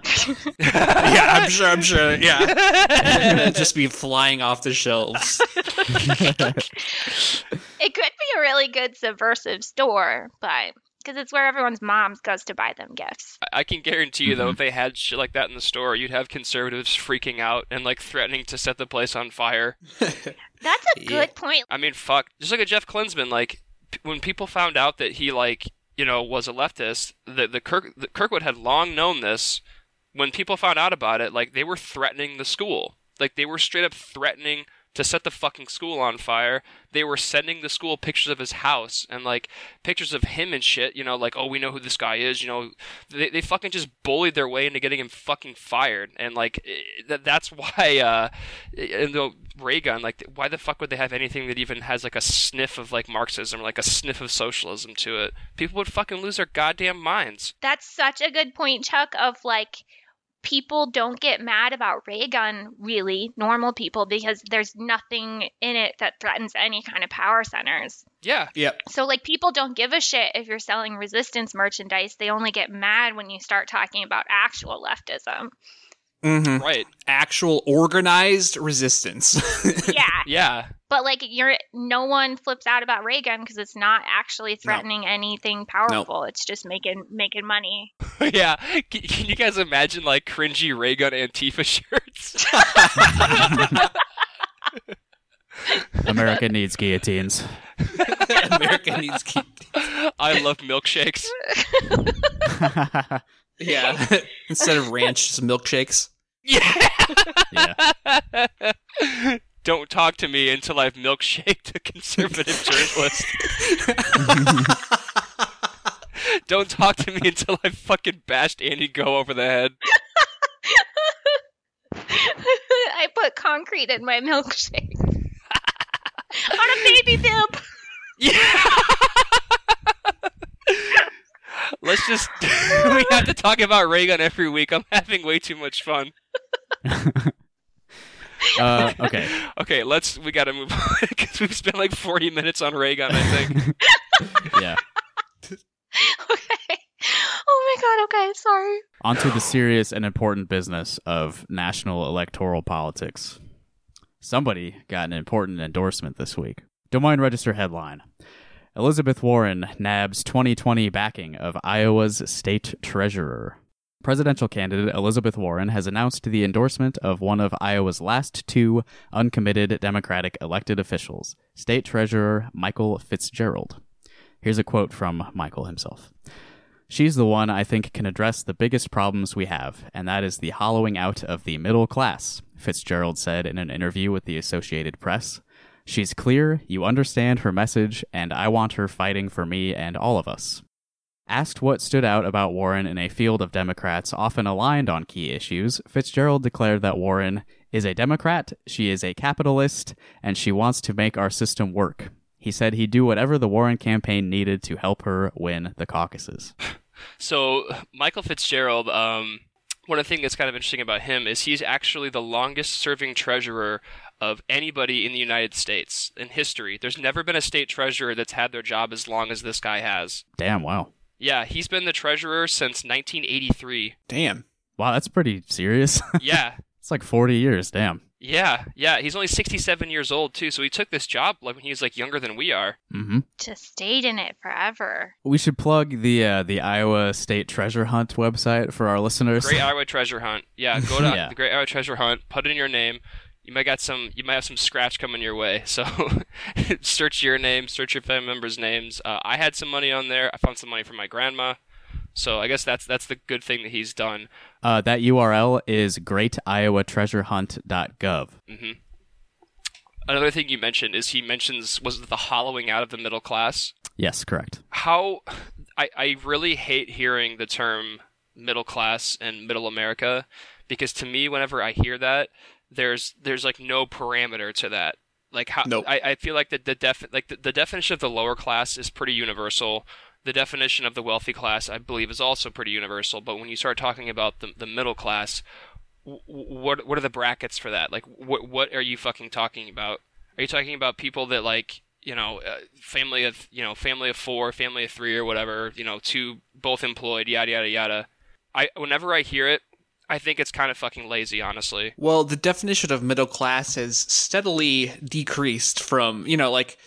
yeah, I'm sure. I'm sure. Yeah, it's gonna just be flying off the shelves. It could be a really good subversive store, but because it's where everyone's moms goes to buy them gifts. I- I can guarantee you, though, if mm-hmm. they had shit like that in the store, you'd have conservatives freaking out and like threatening to set the place on fire. That's a good point. I mean, fuck. Just like a Jeff Klinzman, like p- when people found out that he like you know was a leftist, the the, Kirk, the Kirkwood had long known this. When people found out about it, like they were threatening the school. Like they were straight up threatening to set the fucking school on fire. They were sending the school pictures of his house and like pictures of him and shit. You know, like oh we know who this guy is. You know, they they fucking just bullied their way into getting him fucking fired. And like that that's why uh, and the Raygun, like why the fuck would they have anything that even has like a sniff of like Marxism or like a sniff of socialism to it? People would fucking lose their goddamn minds. That's such a good point, Chuck, of like people don't get mad about Raygun really normal people because there's nothing in it that threatens any kind of power centers. Yeah, Yep. so like people don't give a shit if you're selling resistance merchandise. They only get mad when you start talking about actual leftism Mm-hmm. right. Actual organized resistance. yeah Yeah. but like you're no one flips out about Raygun because it's not actually threatening anything powerful it's just making making money yeah. Can, can you guys imagine like cringy Raygun Antifa shirts? America needs guillotines. America needs keep. I love milkshakes. Yeah, instead of ranch, just milkshakes. Yeah. yeah. Don't talk to me until I've milkshaked a conservative journalist. Don't talk to me until I've fucking bashed Andy Ngo over the head. I put concrete in my milkshake. On a baby bib. Yeah. Let's just. we have to talk about Raygun every week. I'm having way too much fun. Uh, okay. Okay, let's. We gotta move on because we've spent like 40 minutes on Raygun. I think. Yeah. Okay. Oh my god, okay, sorry. Onto the serious and important business of national electoral politics. Somebody got an important endorsement this week. Des Moines Register headline Elizabeth Warren nabs 2020 backing of Iowa's state treasurer. Presidential candidate Elizabeth Warren has announced the endorsement of one of Iowa's last two uncommitted Democratic elected officials, State Treasurer Michael Fitzgerald. Here's a quote from Michael himself. She's the one I think can address the biggest problems we have, and that is the hollowing out of the middle class, Fitzgerald said in an interview with the Associated Press. She's clear, you understand her message, and I want her fighting for me and all of us. Asked what stood out about Warren in a field of Democrats often aligned on key issues, Fitzgerald declared that Warren is a Democrat, she is a capitalist, and she wants to make our system work. He said he'd do whatever the Warren campaign needed to help her win the caucuses. So Michael Fitzgerald, um, one of the things that's kind of interesting about him is he's actually the longest serving treasurer of anybody in the United States in history. There's never been a state treasurer that's had their job as long as this guy has. Damn, wow. Yeah, he's been the treasurer since 1983. Damn. Wow, that's pretty serious. Yeah. it's like 40 years, damn. Yeah, yeah, he's only 67 years old too, so he took this job like when he was like younger than we are. Mm-hmm. Just stayed in it forever. We should plug the uh, the Iowa State Treasure Hunt website for our listeners. Great Iowa Treasure Hunt. Yeah, go to Yeah. the Great Iowa Treasure Hunt, put in your name. You might got some you might have some scratch coming your way. So search your name, search your family members' names. Uh, I had some money on there. I found some money from my grandma. So I guess that's that's the good thing that he's done. Uh, that URL is greatiowatreasurehunt.gov. hmm Another thing you mentioned is he mentions was the hollowing out of the middle class. Yes, correct. how I, I really hate hearing the term middle class and middle America because to me whenever I hear that there's there's like no parameter to that. Like how Nope. I, I feel like the, the def like the, the definition of the lower class is pretty universal. The definition of the wealthy class I believe is also pretty universal, but when you start talking about the the middle class w- w- what what are the brackets for that? Like what what are you fucking talking about? Are you talking about people that like you know uh, family of you know family of four, family of three, or whatever? You know, two both employed, yada yada yada. I whenever I hear it, I think it's kind of fucking lazy, honestly. Well, the definition of middle class has steadily decreased from, you know, like,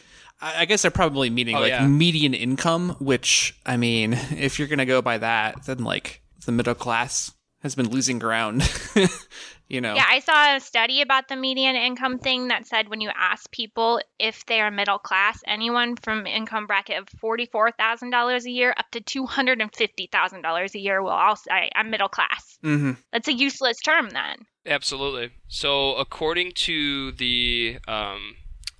I I guess they're probably meaning Oh, like yeah. median income, which, I mean, if you're going to go by that, then like the middle class has been losing ground, you know? Yeah, I saw a study about the median income thing that said when you ask people if they are middle class, anyone from income bracket of $44,000 a year up to $250,000 a year will all say, I'm middle class. hmm That's a useless term then. Absolutely. So, according to the um,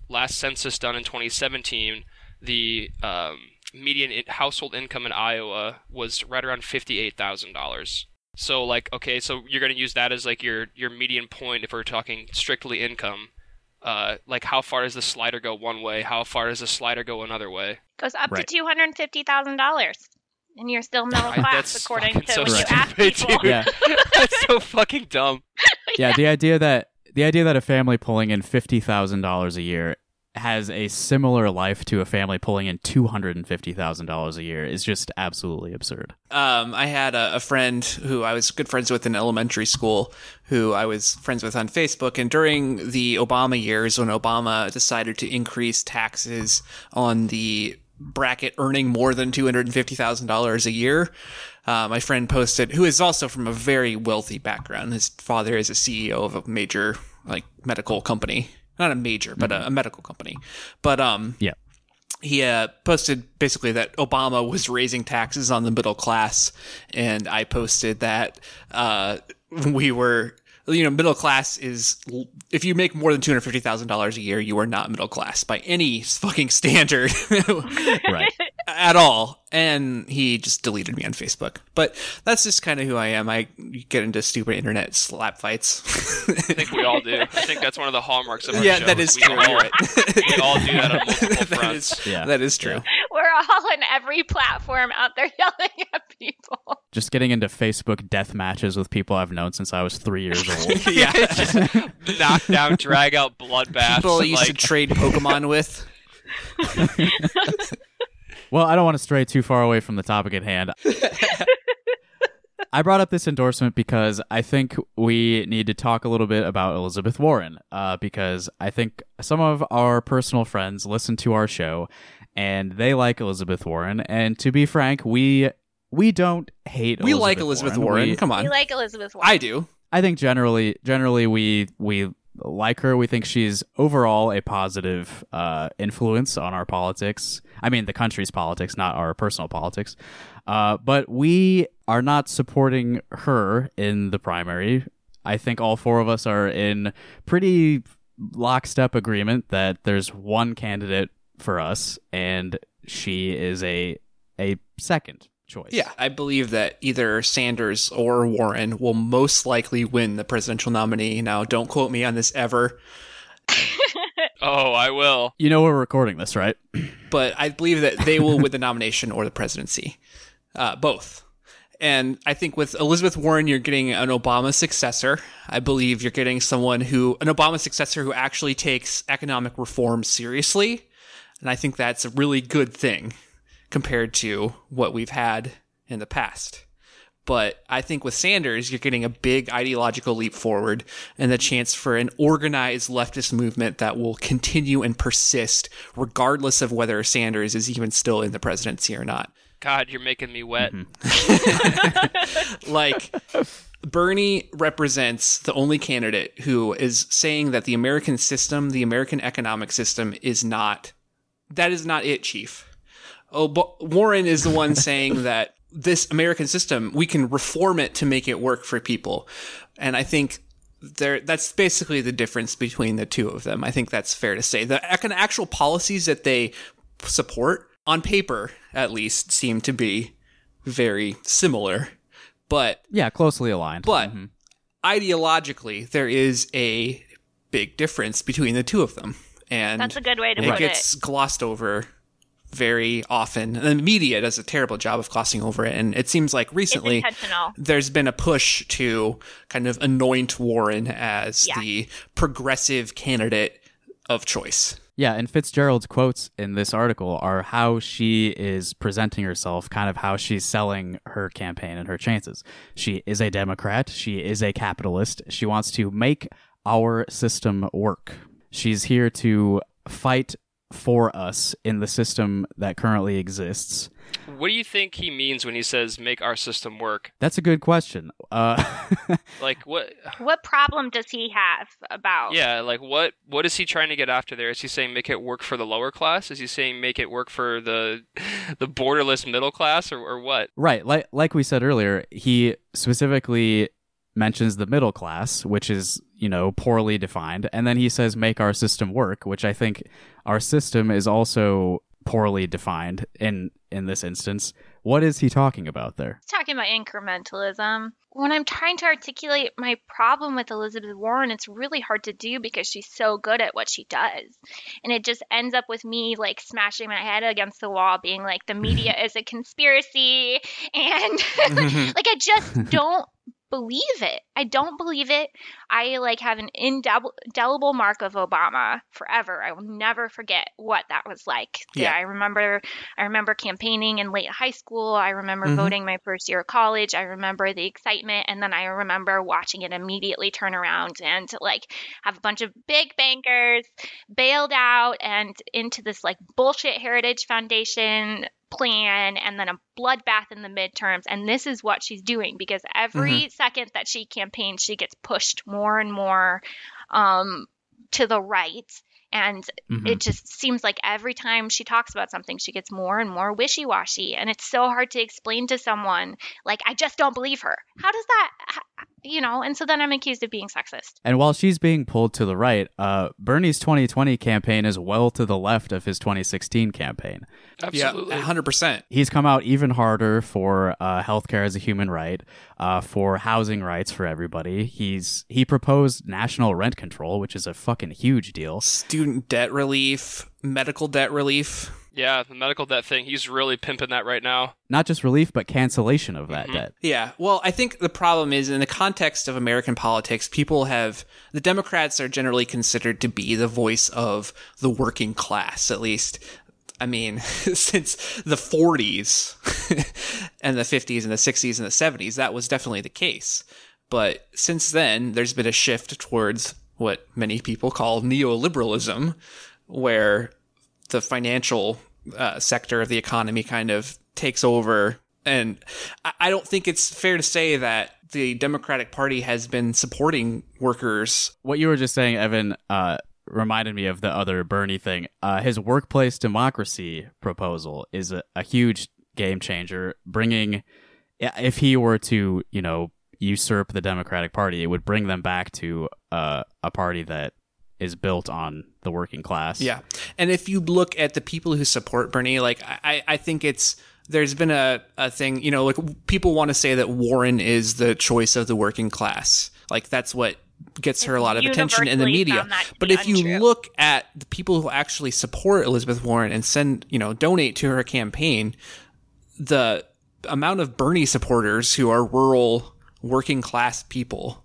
last census done in 2017, the um, median household income in Iowa was right around fifty-eight thousand dollars. So, like, okay, so you're going to use that as like your your median point if we're talking strictly income. Uh, like, how far does the slider go one way? How far does the slider go another way? Goes up Right. to $250,000. And you're still middle I- class that's according to so when you ask people. Yeah. That's so fucking dumb. Yeah, the idea that the idea that a family pulling in $50,000 a year has a similar life to a family pulling in $250,000 a year is just absolutely absurd. Um, I had a, a friend who I was good friends with in elementary school, who I was friends with on Facebook. And during the Obama years, when Obama decided to increase taxes on the bracket earning more than two hundred and fifty thousand dollars a year, uh, my friend posted, who is also from a very wealthy background. His father is a CEO of a major like medical company. Not a major, but a, a medical company. But um, Yeah. he uh, posted basically that Obama was raising taxes on the middle class, and I posted that uh, we were, you know, middle class is if you make more than two hundred fifty thousand dollars a year, you are not middle class by any fucking standard Right. At all. And he just deleted me on Facebook. But that's just kind of who I am. I get into stupid internet slap fights. I think we all do. I think that's one of the hallmarks of our yeah, show. that is we true. All, we all do that on multiple that fronts. is, Yeah. that is true. We're all on every platform out there yelling at people. Just getting into Facebook death matches with people I've known since I was three years old. Yeah. Knock down, drag out, bloodbaths. People I used to trade Pokemon with. Well, I don't want to stray too far away from the topic at hand. I brought up this endorsement because I think we need to talk a little bit about Elizabeth Warren, uh, because I think some of our personal friends listen to our show and they like Elizabeth Warren. And to be frank, we we don't hate. We like Elizabeth Warren. We- Come on. We like Elizabeth Warren. I do. I think generally, generally we we like her. We think she's overall a positive uh, influence on our politics. I mean, the country's politics, not our personal politics. Uh, but we are not supporting her in the primary. I think all four of us are in pretty lockstep agreement that there's one candidate for us, and she is a a second choice. Yeah, I believe that either Sanders or Warren will most likely win the presidential nominee. Now, don't quote me on this ever, oh, I will. You know we're recording this, right? but I believe that they will win the nomination or the presidency. Uh, both. And I think with Elizabeth Warren, you're getting an Obama successor. I believe you're getting someone who, an Obama successor who actually takes economic reform seriously. And I think that's a really good thing compared to what we've had in the past. But I think with Sanders, you're getting a big ideological leap forward and the chance for an organized leftist movement that will continue and persist regardless of whether Sanders is even still in the presidency or not. God, you're making me wet. Mm-hmm. like Bernie represents the only candidate who is saying that the American system, the American economic system is not that is not it, chief. Oh, but Warren is the one saying that this American system, we can reform it to make it work for people. And I think there that's basically the difference between the two of them. I think that's fair to say. The actual policies that they support on paper at least seem to be very similar. But Yeah, closely aligned. but Mhm. ideologically, there is a big difference between the two of them, and That's a good way to it put it. It gets glossed over very often. The media does a terrible job of glossing over it, and it seems like recently there's been a push to kind of anoint Warren as Yeah. the progressive candidate of choice. Yeah, and Fitzgerald's quotes in this article are how she is presenting herself, kind of how she's selling her campaign and her chances. She is a Democrat, she is a capitalist, she wants to make our system work. She's here to fight for us in the system that currently exists. What do you think he means when he says "make our system work"? That's a good question. Uh, Like what? What problem does he have about? Yeah, like what? What is he trying to get after there? Is he saying make it work for the lower class? Is he saying make it work for the the borderless middle class, or, or what? Right, like like we said earlier, he specifically mentions the middle class, which is, you know, poorly defined, and then he says make our system work, which I think our system is also poorly defined in in this instance. What is he talking about there? He's talking about incrementalism. When I'm trying to articulate my problem with Elizabeth Warren, it's really hard to do because she's so good at what she does. And it just ends up with me like smashing my head against the wall, being like, the media is a conspiracy. And like, I just don't believe it. I don't believe it. I like have an indelible mark of Obama forever. I will never forget what that was like. Yeah. I remember I remember campaigning in late high school. I remember Mhm. voting my first year of college. I remember the excitement and then I remember watching it immediately turn around and like have a bunch of big bankers bailed out and into this like bullshit heritage foundation plan and then a bloodbath in the midterms and this is what she's doing because every second that she campaigns she gets pushed more and more um to the right. And Mhm. it just seems like every time she talks about something, she gets more and more wishy washy. And it's so hard to explain to someone, like, I just don't believe her. How does that, you know? And so then I'm accused of being sexist. And while she's being pulled to the right, uh, Bernie's 2020 campaign is well to the left of his 2016 campaign. Absolutely. Yeah, 100%. He's come out even harder for uh, healthcare as a human right, uh, for housing rights for everybody. He's he proposed national rent control, which is a fucking huge deal. Student debt relief, medical debt relief. Yeah, the medical debt thing, he's really pimping that right now. Not just relief, but cancellation of that Mhm. debt. Yeah. Well, I think the problem is in the context of American politics, people have the Democrats are generally considered to be the voice of the working class, at least. I mean, since the 40s and the 50s and the 60s and the 70s, that was definitely the case. But since then, there's been a shift towards what many people call neoliberalism, where the financial uh, sector of the economy kind of takes over. And I- I don't think it's fair to say that the Democratic Party has been supporting workers. What you were just saying, Evan, uh, reminded me of the other Bernie thing. Uh, his workplace democracy proposal is a, a huge game changer, bringing, if he were to, you know, usurp the Democratic Party, it would bring them back to uh, a party that is built on the working class. Yeah. And if you look at the people who support Bernie, like I, I think it's there's been a, a thing, you know, like people want to say that Warren is the choice of the working class. Like that's what gets her a lot of attention in the media. found that to But be if you untrue. look at the people who actually support Elizabeth Warren and send, you know, donate to her campaign, the amount of Bernie supporters who are rural working class people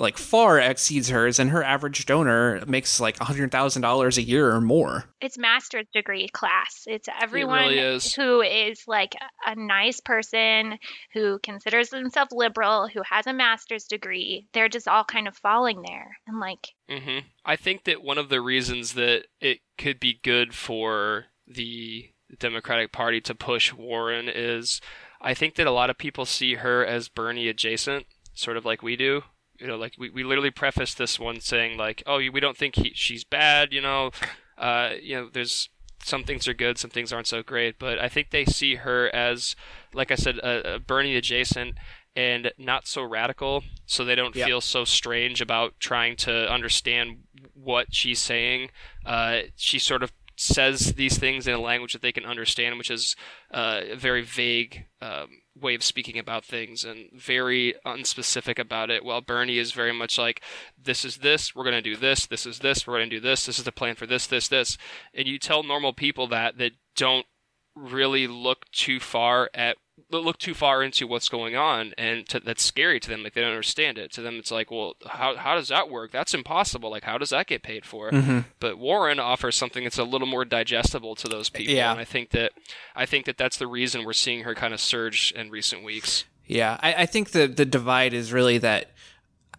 like far exceeds hers and her average donor makes like $100,000 a year or more. It's master's degree class. It's everyone really is. who is like a nice person who considers themselves liberal, who has a master's degree. They're just all kind of falling there. And like, hmm I think that one of the reasons that it could be good for the Democratic Party to push Warren is I think that a lot of people see her as Bernie adjacent, sort of like we do. You know, like we, we literally preface this one saying like, oh, we don't think he, she's bad. You know, uh, you know, there's some things are good, some things aren't so great. But I think they see her as, like I said, a, a Bernie adjacent and not so radical, so they don't Yep. feel so strange about trying to understand what she's saying. Uh, she sort of says these things in a language that they can understand, which is uh, a very vague um, way of speaking about things and very unspecific about it. While Bernie is very much like, this is this, we're going to do this, this is this, we're going to do this, this is the plan for this, this, this. And you tell normal people that that don't really look too far at look too far into what's going on and to, that's scary to them like they don't understand it. To them it's like well how, how does that work? That's impossible. Like how does that get paid for? Mm-hmm. but Warren offers something that's a little more digestible to those people Yeah. and I think that I think that that's the reason we're seeing her kind of surge in recent weeks. Yeah, I, I think the the divide is really that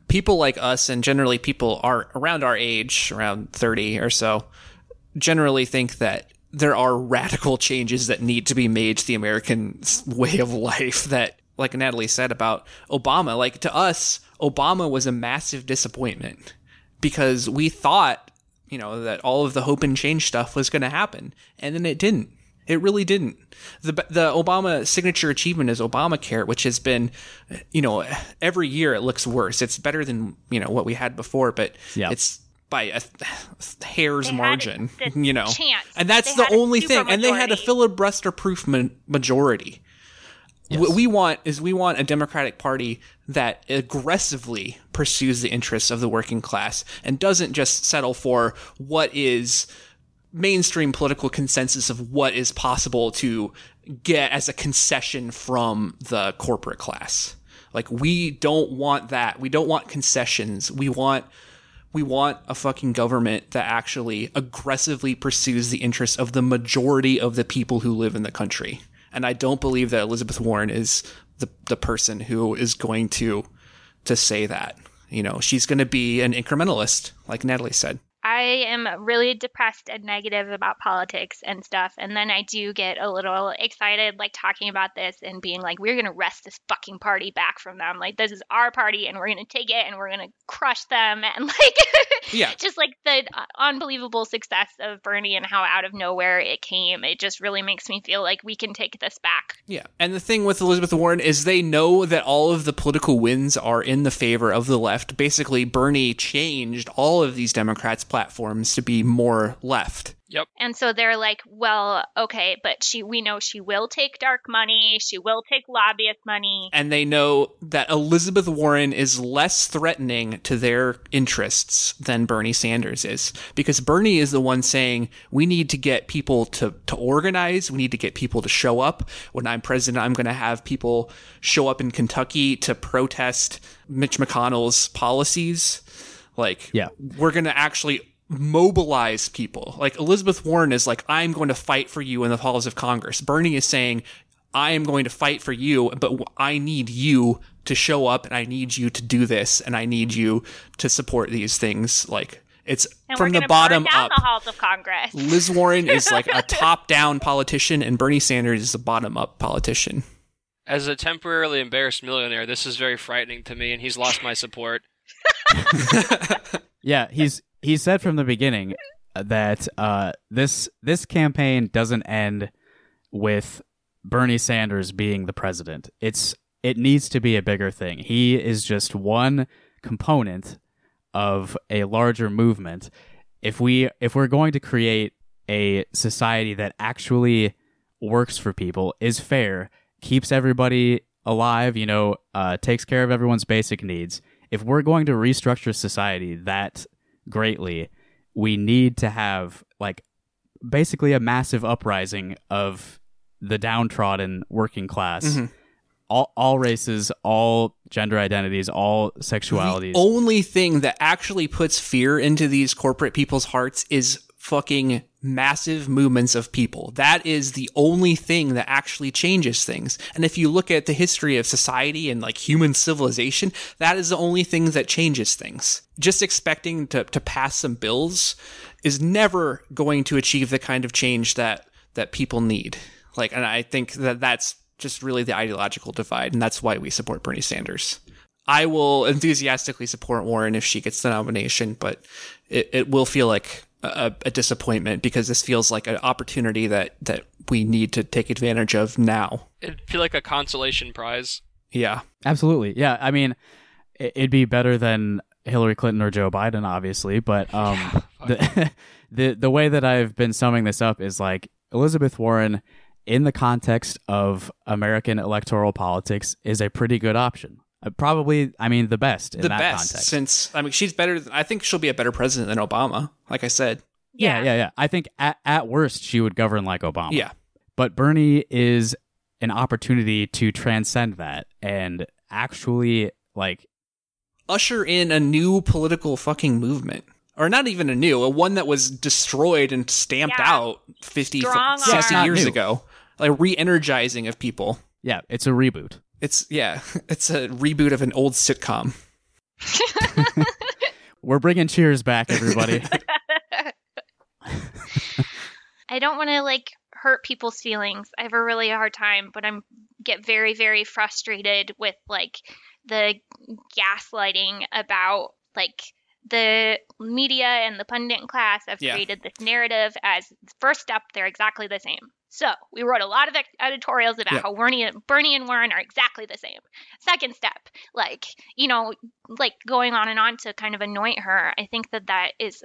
people like us and generally people are around our age, around thirty or so, generally think that there are radical changes that need to be made to the American way of life. That, like Natalie said about Obama, like to us, Obama was a massive disappointment because we thought, you know, that all of the hope and change stuff was going to happen, and then it didn't. It really didn't. The the Obama signature achievement is Obamacare, which has been, you know, every year it looks worse. It's better than you know what we had before, but Yeah. it's by a hair's They margin, this you know. chance. And that's They the only thing. And they had a filibuster proof ma- majority. What we want is we want a Democratic Party that aggressively pursues the interests of the working class and doesn't just settle for what is mainstream political consensus of what is possible to get as a concession from the corporate class. Like we don't want that. We don't want concessions. We want we want a fucking government that actually aggressively pursues the interests of the majority of the people who live in the country. And I don't believe that Elizabeth Warren is the the person who is going to to say that. You know, she's going to be an incrementalist, like Natalie said. I am really depressed and negative about politics and stuff. And then I do get a little excited, like talking about this and being like, we're going to wrest this fucking party back from them. Like, this is our party and we're going to take it and we're going to crush them. And like, Yeah. just like the uh, unbelievable success of Bernie and how out of nowhere it came. It just really makes me feel like we can take this back. Yeah. And the thing with Elizabeth Warren is they know that all of the political wins are in the favor of the left. Basically, Bernie changed all of these Democrats' platforms to be more left. Yep. And so they're like, well, okay, but she we know she will take dark money, she will take lobbyist money. And they know that Elizabeth Warren is less threatening to their interests than Bernie Sanders is. Because Bernie is the one saying, we need to get people to, to organize, we need to get people to show up. When I'm president, I'm going to have people show up in Kentucky to protest Mitch McConnell's policies. Like, Yeah. we're going to actually mobilize people. Like Elizabeth Warren is like, I'm going to fight for you in the halls of Congress. Bernie is saying, I am going to fight for you, but I need you to show up and I need you to do this and I need you to support these things. Like it's And from we're the bottom burn down up. the halls of Congress. Liz Warren is like a top down politician and Bernie Sanders is a bottom up politician. As a temporarily embarrassed millionaire, this is very frightening to me, and he's lost my support. Yeah, he's he said from the beginning that uh, this this campaign doesn't end with Bernie Sanders being the president. It's it needs to be a bigger thing. He is just one component of a larger movement. If we if we're going to create a society that actually works for people, is fair, keeps everybody alive, you know, uh, takes care of everyone's basic needs. If we're going to restructure society that greatly, we need to have like basically a massive uprising of the downtrodden working class. Mhm. All, all races, all gender identities, all sexualities. The only thing that actually puts fear into these corporate people's hearts is fucking massive movements of people. That is the only thing that actually changes things. And if you look at the history of society and like human civilization, that is the only thing that changes things. Just expecting to, to pass some bills is never going to achieve the kind of change that, that people need. Like, and I think that that's just really the ideological divide. And that's why we support Bernie Sanders. I will enthusiastically support Warren if she gets the nomination, but it, it will feel like a, a disappointment because this feels like an opportunity that, that we need to take advantage of now. It'd feel like a consolation prize. Yeah. Absolutely. Yeah. I mean, it- it'd be better than Hillary Clinton or Joe Biden, obviously. But um, the, the the way that I've been summing this up is like Elizabeth Warren, in the context of American electoral politics, is a pretty good option. Uh, probably, I mean, the best in the that best context. since, I mean, she's better. Than, I think she'll be a better president than Obama, like I said. yeah, yeah, yeah. I think at, at worst she would govern like Obama. Yeah. But Bernie is an opportunity to transcend that and actually like Usher in a new political fucking movement. Or not even a new, a one that was destroyed and stamped Yeah. out 50, Strong 60 arm. years new. ago. Like re energizing of people. yeah, it's a reboot. It's, yeah, it's a reboot of an old sitcom. We're bringing Cheers back, everybody. I don't want to like hurt people's feelings. I have a really hard time, but I'm get very very frustrated with like the gaslighting about like the media and the pundit class have Yeah. created this narrative as first step they're exactly the same. So we wrote a lot of editorials about Yeah. how Bernie, Bernie and Warren are exactly the same. Second step, like you know, like going on and on to kind of anoint her. I think that that is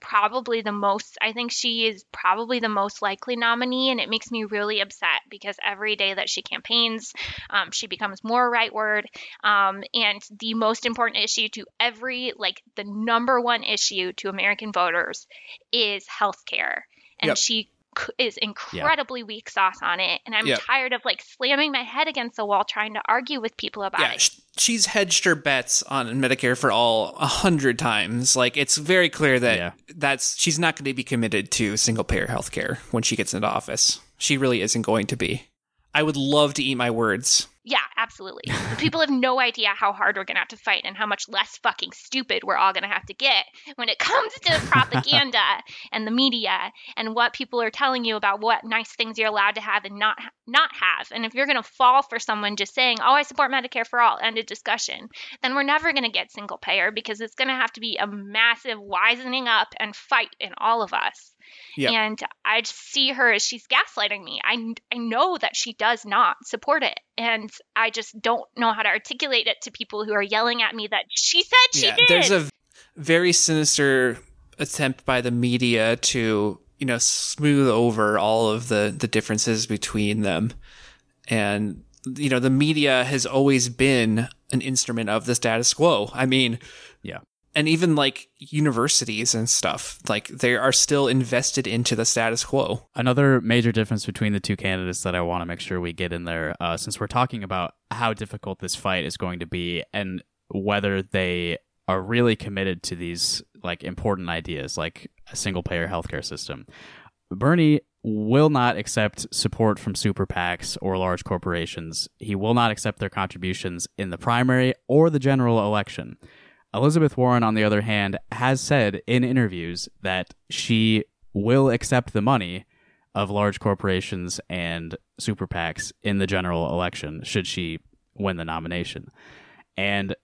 probably the most I think she is probably the most likely nominee and it makes me really upset because every day that she campaigns um, she becomes more rightward um, and the most important issue to every like the number one issue to American voters is health care and Yep. she is incredibly weak sauce on it and I'm Yep. tired of like slamming my head against the wall trying to argue with people about Yeah, it. sh- she's hedged her bets on Medicare for all a hundred times. Like it's very clear that Yeah. that's she's not going to be committed to single payer healthcare when she gets into office. She really isn't going to be. I would love to eat my words. Yeah, Absolutely. People have no idea how hard we're going to have to fight and how much less fucking stupid we're all going to have to get when it comes to propaganda and the media and what people are telling you about what nice things you're allowed to have and not not have. And if you're going to fall for someone just saying, "Oh, I support Medicare for all," end of discussion, then we're never going to get single payer because it's going to have to be a massive wisening up and fight in all of us. Yep. And I see her as she's gaslighting me. I, I know that she does not support it. And I just don't know how to articulate it to people who are yelling at me that she said she yeah, did. there's a very sinister attempt by the media to you know smooth over all of the the differences between them and you know the media has always been an instrument of the status quo i mean Yeah. And even like universities and stuff like they are still invested into the status quo Another major difference between the two candidates that I want to make sure we get in there, uh, since we're talking about how difficult this fight is going to be and whether they are really committed to these like important ideas like a single payer healthcare system. Bernie will not accept support from super PACs or large corporations. He will not accept their contributions in the primary or the general election. Elizabeth Warren, on the other hand, has said in interviews that she will accept the money of large corporations and super PACs in the general election should she win the nomination. And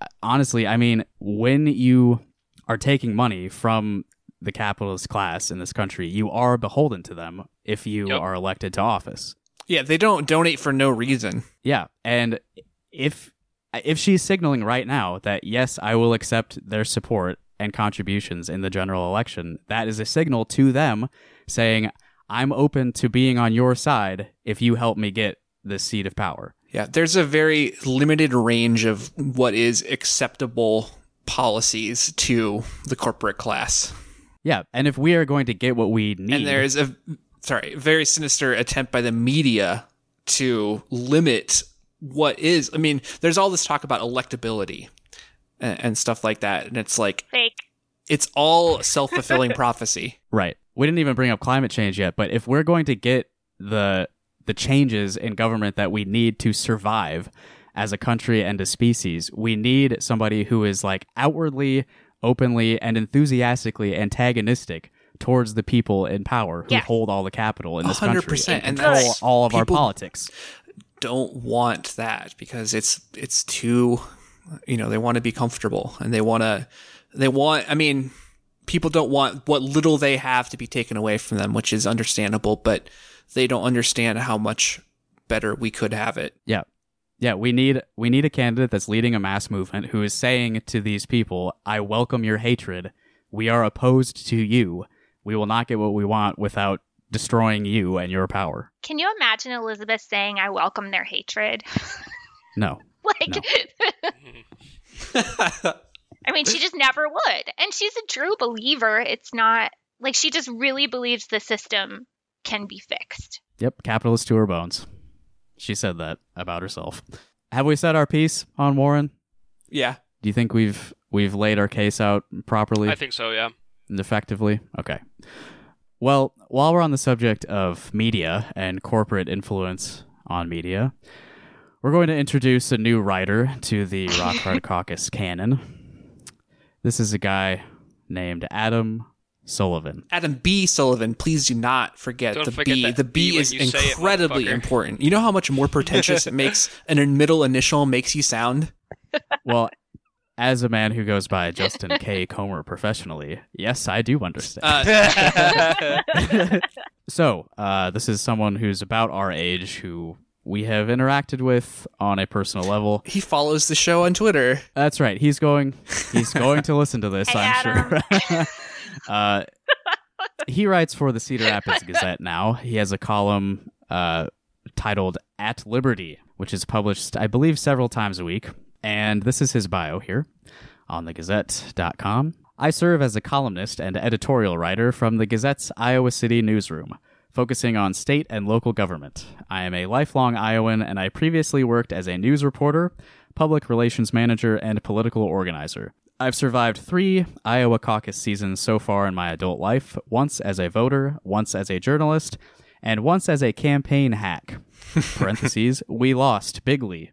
uh, honestly, I mean, when you are taking money from the capitalist class in this country, you are beholden to them if you Yep. are elected to office. yeah they don't donate for no reason Yeah, and if if she's signaling right now that yes, I will accept their support and contributions in the general election, that is a signal to them saying I'm open to being on your side if you help me get this seat of power. Yeah, there's a very limited range of what is acceptable policies to the corporate class. Yeah, and if we are going to get what we need, And there is a sorry, very sinister attempt by the media to limit what is I mean, there's all this talk about electability and, and stuff like that. And it's like Fake. it's all self fulfilling prophecy. Right. We didn't even bring up climate change yet, but if we're going to get the the changes in government that we need to survive as a country and a species, we need somebody who is like outwardly, openly, and enthusiastically antagonistic towards the people in power who Yes. hold all the capital in this 100%, country and and control that's- all of our politics. Don't want that because it's it's too you know, they want to be comfortable and they want to they want I mean, people don't want what little they have to be taken away from them, which is understandable, but they don't understand how much better we could have it. Yeah. Yeah, we need we need a candidate that's leading a mass movement who is saying to these people, "I welcome your hatred. We are opposed to you. We will not get what we want without destroying you and your power." Can you imagine Elizabeth saying, I welcome their hatred? No. like, No. I mean, she just never would. And she's a true believer. It's not like she just really believes the system can be fixed. Yep, capitalist to her bones. She said that about herself. Have we said our piece on Warren? Yeah. Do you think we've we've laid our case out properly? I think so, yeah. and effectively? Okay. Well, while we're on the subject of media and corporate influence on media, we're going to introduce a new writer to the Rock Hard Caucus canon. This is a guy named Adam Sullivan. Adam B. Sullivan, please do not forget Don't the forget B. The B, B when is you say it, incredibly important. You know how much more pretentious it makes an middle initial makes you sound? Well, as a man who goes by Justin K. Comer professionally, yes, I do understand. Uh, So, uh, this is someone who's about our age who we have interacted with on a personal level. he follows the show on Twitter. That's right. He's going. He's going to listen to this. Hey, I'm sure. uh, he writes for the Cedar Rapids Gazette now. He has a column uh, titled "At Liberty," which is published, I believe, several times a week. And this is his bio here on thegazette.com. I serve as a columnist and editorial writer from the Gazette's Iowa City newsroom, focusing on state and local government. I am a lifelong Iowan, and I previously worked as a news reporter, public relations manager, and political organizer. I've survived three Iowa caucus seasons so far in my adult life once as a voter, once as a journalist, and once as a campaign hack. Parentheses, we lost bigly.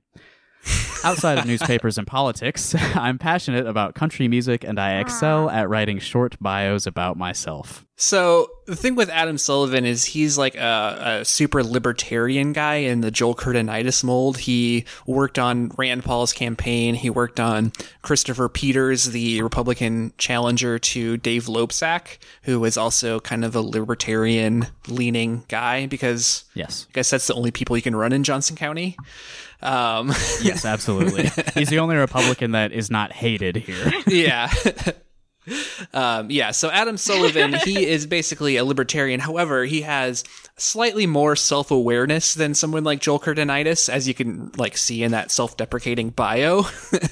Outside of newspapers and politics, I'm passionate about country music and I excel ah. at writing short bios about myself. So the thing with Adam Sullivan is he's like a, a super libertarian guy in the Joel Kurtinitis mold. He worked on Rand Paul's campaign. He worked on Christopher Peters, the Republican challenger to Dave Loebsack, who was also kind of a libertarian leaning guy because Yes. I guess that's the only people you can run in Johnson County. Um, Yes, absolutely. He's the only Republican that is not hated here. yeah. um, yeah, so Adam Sullivan, he is basically a libertarian. However, he has slightly more self-awareness than someone like Joel Kurtinitis, as you can like see in that self-deprecating bio.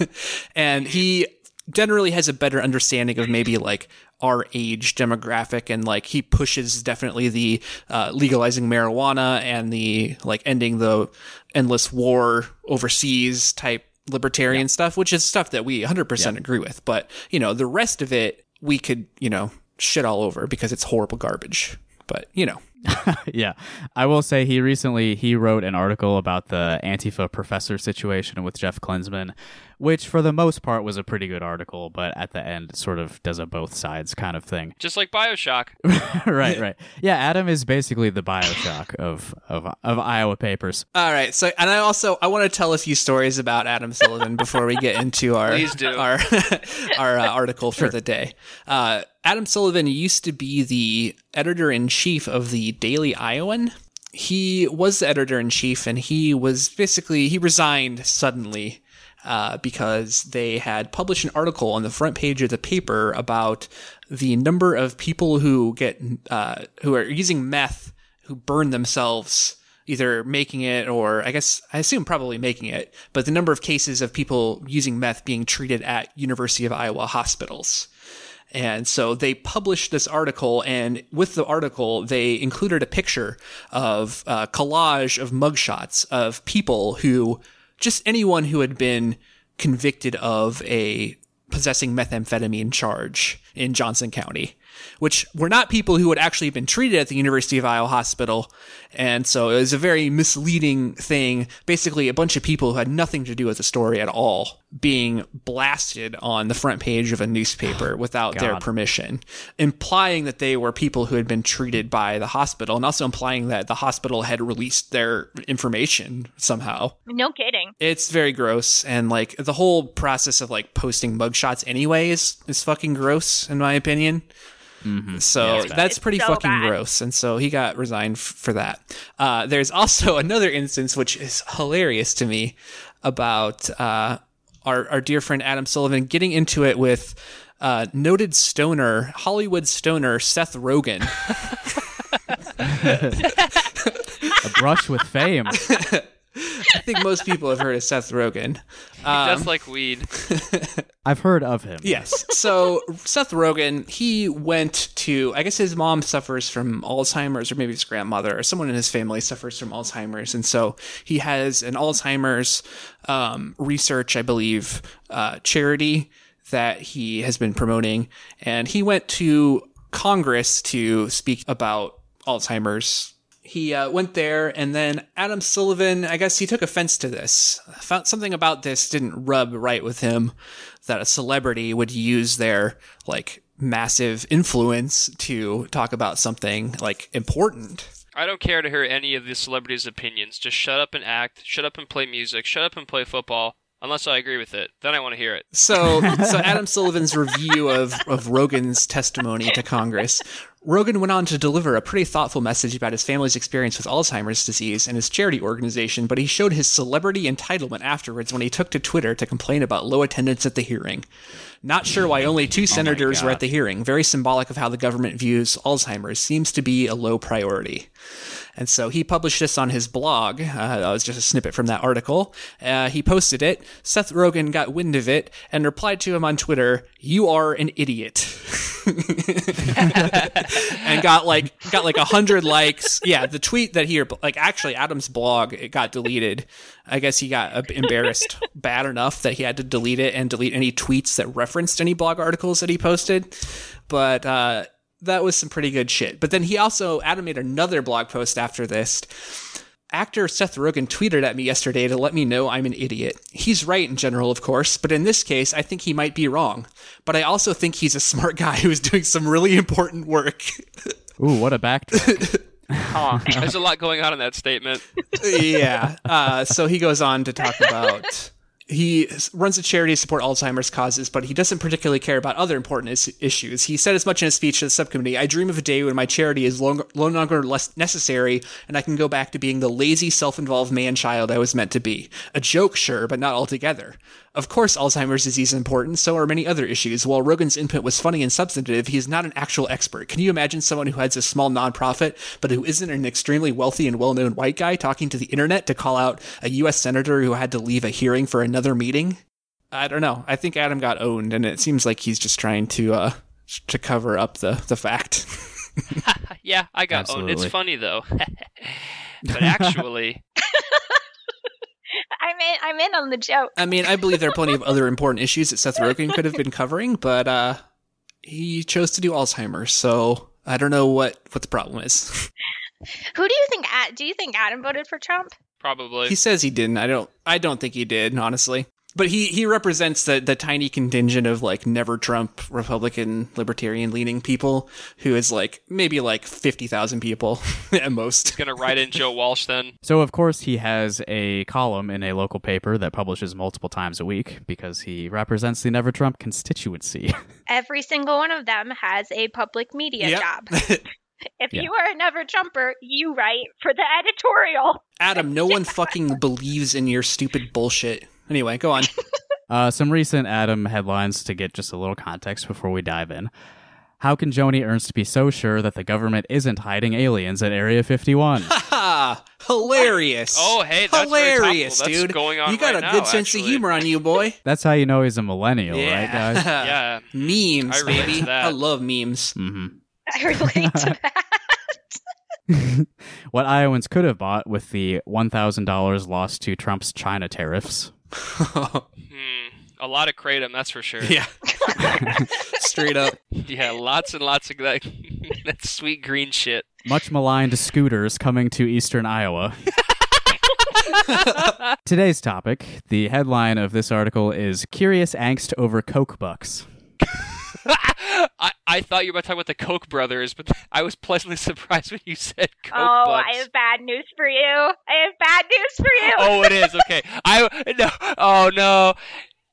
and he generally has a better understanding of maybe like our age demographic and like he pushes definitely the uh, legalizing marijuana and the like ending the endless war overseas type libertarian stuff, which is stuff that we 100% agree with. But, you know, the rest of it, we could, you know, shit all over because it's horrible garbage. But, you know, yeah. I will say he recently he wrote an article about the Antifa professor situation with Jeff Klinzman, which for the most part was a pretty good article, but at the end sort of does a both sides kind of thing. Just like Bioshock. right, right. Yeah, Adam is basically the Bioshock of of of Iowa papers. all right. So, and I also, I want to tell a few stories about Adam Sullivan before we get into our, our, our uh, article for the day. Uh, Adam Sullivan used to be the editor in chief of the Daily Iowan. He was the editor in chief, and he was basically he resigned suddenly uh, because they had published an article on the front page of the paper about the number of people who get uh, who are using meth who burn themselves either making it or I guess I assume probably making it, but the number of cases of people using meth being treated at University of Iowa hospitals. And so they published this article, and with the article, they included a picture of a collage of mugshots of people who, just anyone who had been convicted of a possessing methamphetamine charge in Johnson County, which were not people who had actually been treated at the University of Iowa hospital. And so it was a very misleading thing. Basically, a bunch of people who had nothing to do with the story at all being blasted on the front page of a newspaper without their permission, implying that they were people who had been treated by the hospital and also implying that the hospital had released their information somehow. No kidding. it's very gross and like the whole process of like posting mugshots anyway is, is fucking gross in my opinion. So Yeah, that's It's pretty so fucking bad. gross and so he got resigned f- for that. Uh, there's also another instance which is hilarious to me about uh, our, our dear friend adam sullivan getting into it with uh, noted stoner hollywood stoner seth rogen A brush with fame. i think most people have heard of seth rogen Just like weed. I've heard of him. Yes. So Seth Rogen, he went to, I guess his mom suffers from Alzheimer's, or maybe his grandmother, or someone in his family suffers from Alzheimer's. And so he has an Alzheimer's um, research, I believe, uh, charity that he has been promoting. And he went to Congress to speak about Alzheimer's he uh, went there, and then Adam Sullivan, I guess he took offense to this. Found something about this didn't rub right with him that a celebrity would use their like massive influence to talk about something like important. I don't care to hear any of the celebrities' opinions. Just shut up and act. Shut up and play music. Shut up and play football. Unless I agree with it, then I want to hear it. So, so Adam Sullivan's review of, of Rogen's testimony to Congress. Rogan went on to deliver a pretty thoughtful message about his family's experience with Alzheimer's disease and his charity organization, but he showed his celebrity entitlement afterwards when he took to Twitter to complain about low attendance at the hearing. Not sure why only two oh senators were at the hearing. Very symbolic of how the government views Alzheimer's. Seems to be a low priority. And so he published this on his blog. Uh, that was just a snippet from that article. Uh, he posted it. Seth Rogen got wind of it and replied to him on Twitter, "You are an idiot." and got like got like a hundred likes. Yeah, the tweet that he like actually Adam's blog it got deleted. I guess he got uh, embarrassed bad enough that he had to delete it and delete any tweets that referenced any blog articles that he posted. But uh, that was some pretty good shit. But then he also Adam made another blog post after this actor Seth Rogen tweeted at me yesterday to let me know I'm an idiot. He's right in general, of course, but in this case, I think he might be wrong. But I also think he's a smart guy who's doing some really important work. Ooh, what a backtrack. Huh. There's a lot going on in that statement. yeah. Uh, so he goes on to talk about he runs a charity to support Alzheimer's causes, but he doesn't particularly care about other important is- issues. He said as much in a speech to the subcommittee I dream of a day when my charity is long- no longer less necessary and I can go back to being the lazy, self involved man child I was meant to be. A joke, sure, but not altogether. Of course, Alzheimer's disease is important, so are many other issues. While Rogen's input was funny and substantive, he is not an actual expert. Can you imagine someone who heads a small nonprofit, but who isn't an extremely wealthy and well known white guy talking to the internet to call out a U.S. senator who had to leave a hearing for another meeting? I don't know. I think Adam got owned, and it seems like he's just trying to uh, to cover up the the fact. yeah, I got owned. It's funny though. but actually, I'm in. I'm in on the joke. I mean, I believe there are plenty of other important issues that Seth Rogen could have been covering, but uh, he chose to do Alzheimer's, so I don't know what what the problem is. Who do you think? Do you think Adam voted for Trump? probably. he says he didn't. I don't. I don't think he did, honestly. But he he represents the the tiny contingent of like never Trump Republican libertarian leaning people who is like maybe like fifty thousand people at most. gonna write in Joe Walsh then. So, of course, he has a column in a local paper that publishes multiple times a week because he represents the Never Trump constituency. Every single one of them has a public media Yep. job. If Yeah. you are a never Trumper, you write for the editorial. Adam, no one fucking believes in your stupid bullshit. Anyway, go on. Uh, some recent Adam headlines to get just a little context before we dive in. How can Joni Ernst be so sure that the government isn't hiding aliens at Area 51? Ha! Hilarious. Oh, hey, that's hilarious, topical. That's dude. going on you got right a now, good sense of humor on you, boy. That's how you know he's a millennial, right, guys? Yeah. memes, I baby. I love memes. hmm I relate to that. what Iowans could have bought with the $1,000 lost to Trump's China tariffs. Hmm. A lot of kratom, that's for sure. yeah. Straight up. Yeah, lots and lots of that, that sweet green shit. Much maligned scooters coming to eastern Iowa. Today's topic, the headline of this article is Curious Angst Over Koch Bucks. I, I thought you were about to talk about the Koch brothers, but I was pleasantly surprised when you said Koch oh, bucks. I have bad news for you. I have bad news for you. oh, it is okay. I no. Oh no.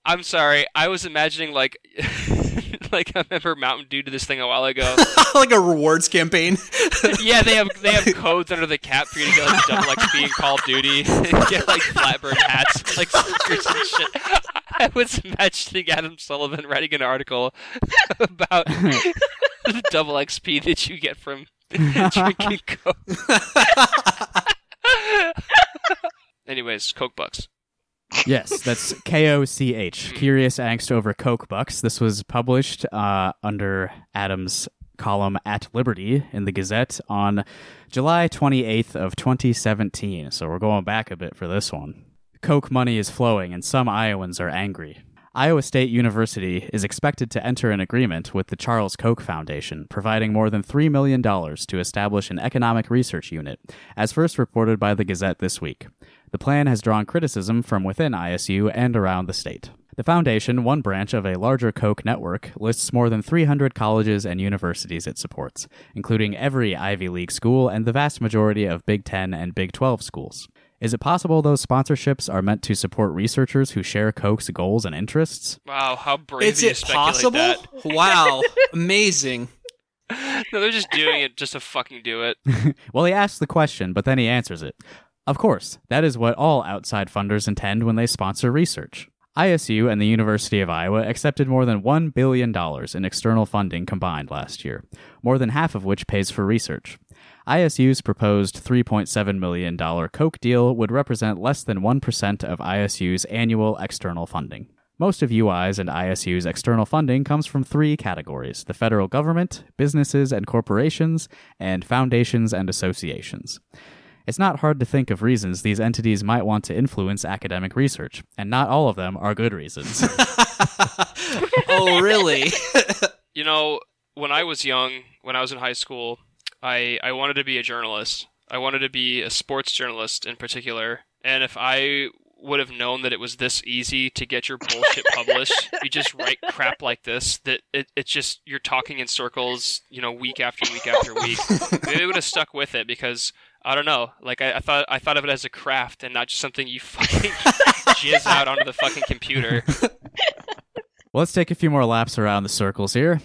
I'm sorry. I was imagining like, like I remember Mountain Dew did this thing a while ago. like a rewards campaign. yeah, they have they have codes under the cap for you to get like double XP in Call of Duty, and get like flatbird hats, like stickers and shit. I was imagining Adam Sullivan writing an article about the double XP that you get from drinking Coke. Anyways, Koch Bucks. Yes, that's K O C H. Curious Angst Over Koch Bucks. This was published uh, under Adams' column at Liberty in the Gazette on July 28th of 2017. So we're going back a bit for this one. Koch money is flowing and some Iowans are angry. Iowa State University is expected to enter an agreement with the Charles Koch Foundation, providing more than $3 million to establish an economic research unit, as first reported by the Gazette this week. The plan has drawn criticism from within ISU and around the state. The foundation, one branch of a larger Koch network, lists more than 300 colleges and universities it supports, including every Ivy League school and the vast majority of Big Ten and Big 12 schools. Is it possible those sponsorships are meant to support researchers who share Koch's goals and interests? Wow, how brave Is of you it possible? that. Wow. Amazing. No, they're just doing it just to fucking do it. Well, he asks the question, but then he answers it. Of course, that is what all outside funders intend when they sponsor research. ISU and the University of Iowa accepted more than $1 billion in external funding combined last year, more than half of which pays for research. ISU's proposed $3.7 million Koch deal would represent less than 1% of ISU's annual external funding. Most of UI's and ISU's external funding comes from three categories the federal government, businesses and corporations, and foundations and associations. It's not hard to think of reasons these entities might want to influence academic research, and not all of them are good reasons. oh, really? You know, when I was young, when I was in high school, I I wanted to be a journalist. I wanted to be a sports journalist in particular. And if I would have known that it was this easy to get your bullshit published, you just write crap like this that it, it's just you're talking in circles, you know, week after week after week. Maybe I would have stuck with it because I don't know. Like I, I thought I thought of it as a craft and not just something you fucking jizz out onto the fucking computer. Well, let's take a few more laps around the circles here.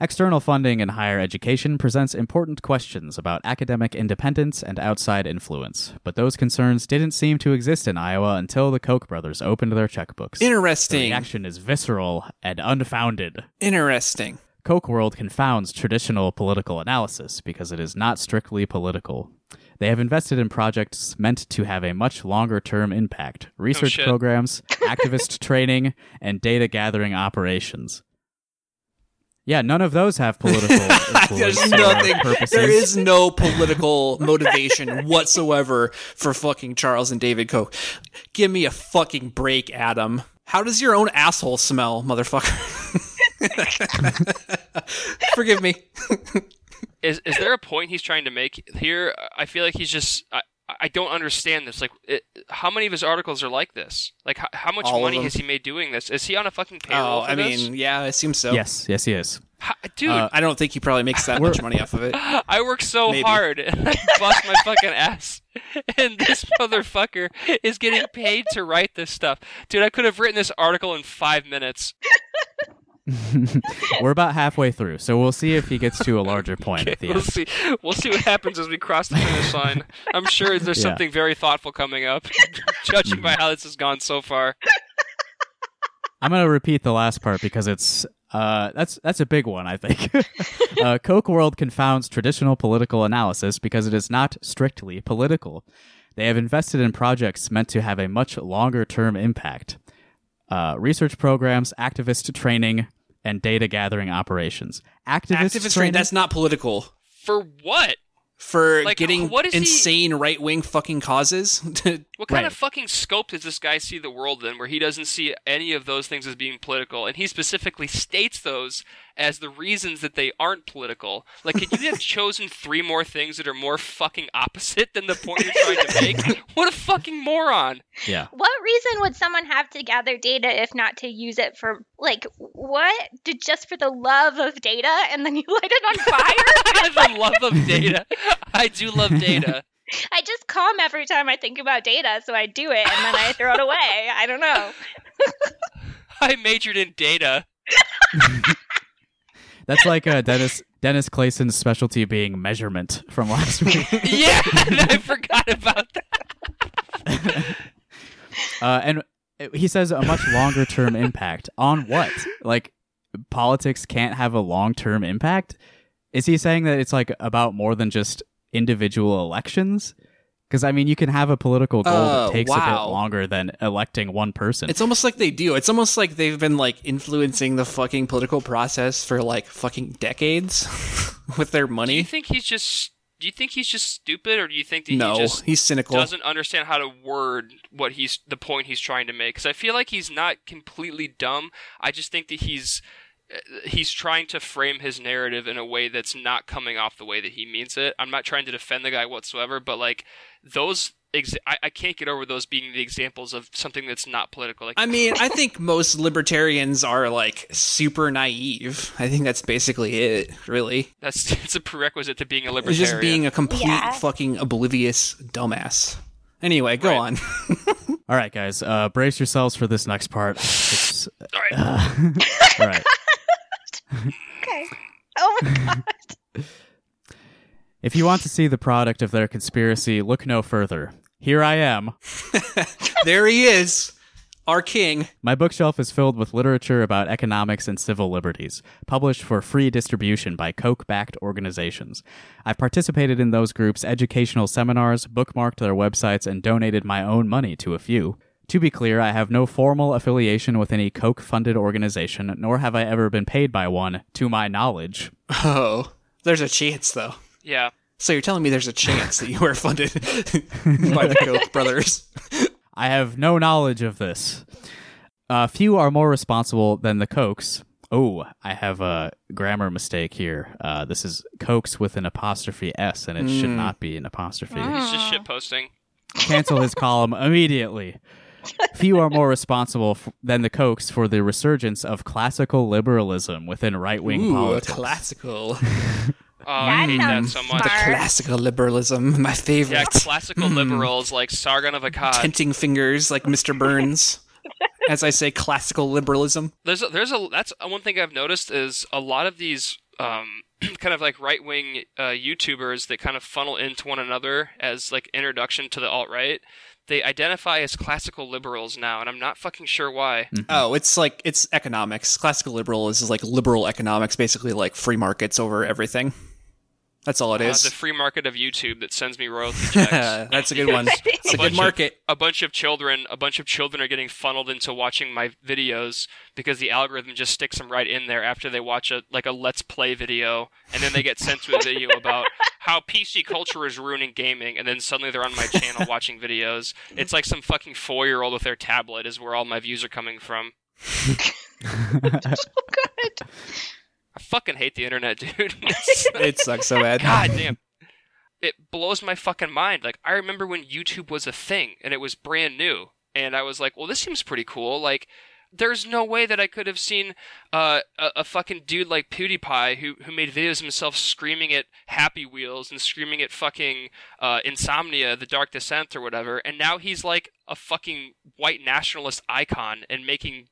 External funding in higher education presents important questions about academic independence and outside influence, but those concerns didn't seem to exist in Iowa until the Koch brothers opened their checkbooks. Interesting. The Interesting. reaction is visceral and unfounded. Interesting. Koch World confounds traditional political analysis because it is not strictly political. They have invested in projects meant to have a much longer term impact oh, research shit. programs, activist training, and data gathering operations. Yeah, none of those have political There's nothing. purposes. There is no political motivation whatsoever for fucking Charles and David Koch. Give me a fucking break, Adam. How does your own asshole smell, motherfucker? Forgive me. Is is there a point he's trying to make here? I feel like he's just. I, I don't understand this. Like, it, how many of his articles are like this? Like, how, how much All money has he made doing this? Is he on a fucking payroll? Oh, I this? mean, yeah, it seems so. Yes, yes, he is. How- dude, Uh, I don't think he probably makes that much money off of it. I work so maybe. hard and I bust my fucking ass, and this motherfucker is getting paid to write this stuff. Dude, I could have written this article in five minutes. We're about halfway through, so we'll see if he gets to a larger point at the We'll end. see. We'll see what happens as we cross the finish line. I'm sure there's Yeah. something very thoughtful coming up, judging by how this has gone so far. I'm gonna repeat the last part because it's uh that's that's a big one I think. uh, Koch World confounds traditional political analysis because it is not strictly political. They have invested in projects meant to have a much longer term impact. Uh, research programs, activist training, and data gathering operations. Activist, Activist training. training, that's not political. For what? For Like, getting what is he- insane right wing fucking causes. What kind Right. of fucking scope does this guy see the world in where he doesn't see any of those things as being political and he specifically states those as the reasons that they aren't political? Like, could you have chosen three more things that are more fucking opposite than the point you're trying to make? What a fucking moron! yeah. What reason would someone have to gather data if not to use it for like what? Did just for the love of data and then you light it on fire? the love of data. I do love data. I just calm every time I think about data, so I do it and then I throw it away. I don't know. I majored in data. That's like uh, Dennis Dennis Clayson's specialty being measurement from last week. Yeah, I forgot about that. Uh, and he says a much longer term impact on what? Like politics can't have a long term impact? Is he saying that it's like about more than just individual elections? Because I mean, you can have a political goal Oh, that takes a bit longer than electing one person. It's almost like they do. It's almost like they've been like influencing the fucking political process for like fucking decades with their money. Do you think he's just? Do you think he's just stupid, or do you think that No, he just he's cynical. doesn't understand how to word what he's the point he's trying to make? Because I feel like he's not completely dumb. I just think that he's uh, he's trying to frame his narrative in a way that's not coming off the way that he means it. I'm not trying to defend the guy whatsoever, but like those. Ex- I, I can't get over those being the examples of something that's not political. Like I mean, I think most libertarians are like super naive. I think that's basically it, really. that's it's a prerequisite to being a It's libertarian. just being a complete Yeah. fucking oblivious dumbass. Anyway, go Right. on. all right, guys, uh, brace yourselves for this next part. It's, All right. uh, all right. Okay. Oh my god. If you want to see the product of their conspiracy, look no further. Here I am. there he is, our king. My bookshelf is filled with literature about economics and civil liberties, published for free distribution by Koch backed organizations. I've participated in those groups' educational seminars, bookmarked their websites, and donated my own money to a few. To be clear, I have no formal affiliation with any Koch funded organization, nor have I ever been paid by one, to my knowledge. Oh, there's a chance though. Yeah. So you're telling me there's a chance that you were funded by the Koch brothers? I have no knowledge of this. Uh, few are more responsible than the Kochs, Oh, I have a grammar mistake here. Uh, this is Kochs with an apostrophe S, and it should Mm. not be an apostrophe. He's just shit posting. Cancel his column immediately. Few are more responsible f- than the Kochs for the resurgence of classical liberalism within right wing Ooh, politics. classical. Oh, I That hate that sounds so the much. smart. classical liberalism, my favorite. Yeah, classical liberals like Sargon of Akkad. Tenting fingers like Mr. Burns. As I say, classical liberalism. There's a, there's a that's one thing I've noticed is a lot of these um, kind of like right wing uh, YouTubers that kind of funnel into one another as like introduction to the alt right. They identify as classical liberals now, and I'm not fucking sure why. Mm-hmm. Oh, it's like it's economics. Classical liberal is like liberal economics, basically like free markets over everything. That's all it is. Uh, the free market of YouTube that sends me royalty checks. That's a good one. It's a A good bunch of- market. a bunch of children a bunch of children are getting funneled into watching my videos because the algorithm just sticks them right in there after they watch a like a let's play video and then they get sent to a video about how PC culture is ruining gaming and then suddenly they're on my channel watching videos. It's like some fucking 4-year-old with their tablet is where all my views are coming from. so Good. I fucking hate the internet, dude. It sucks so bad. God damn. It blows my fucking mind. Like I remember when YouTube was a thing and it was brand new, and I was like, "Well, this seems pretty cool." Like, there's no way that I could have seen uh, a, a fucking dude like PewDiePie who who made videos of himself screaming at Happy Wheels and screaming at fucking uh, Insomnia, The Dark Descent, or whatever, and now he's like a fucking white nationalist icon and making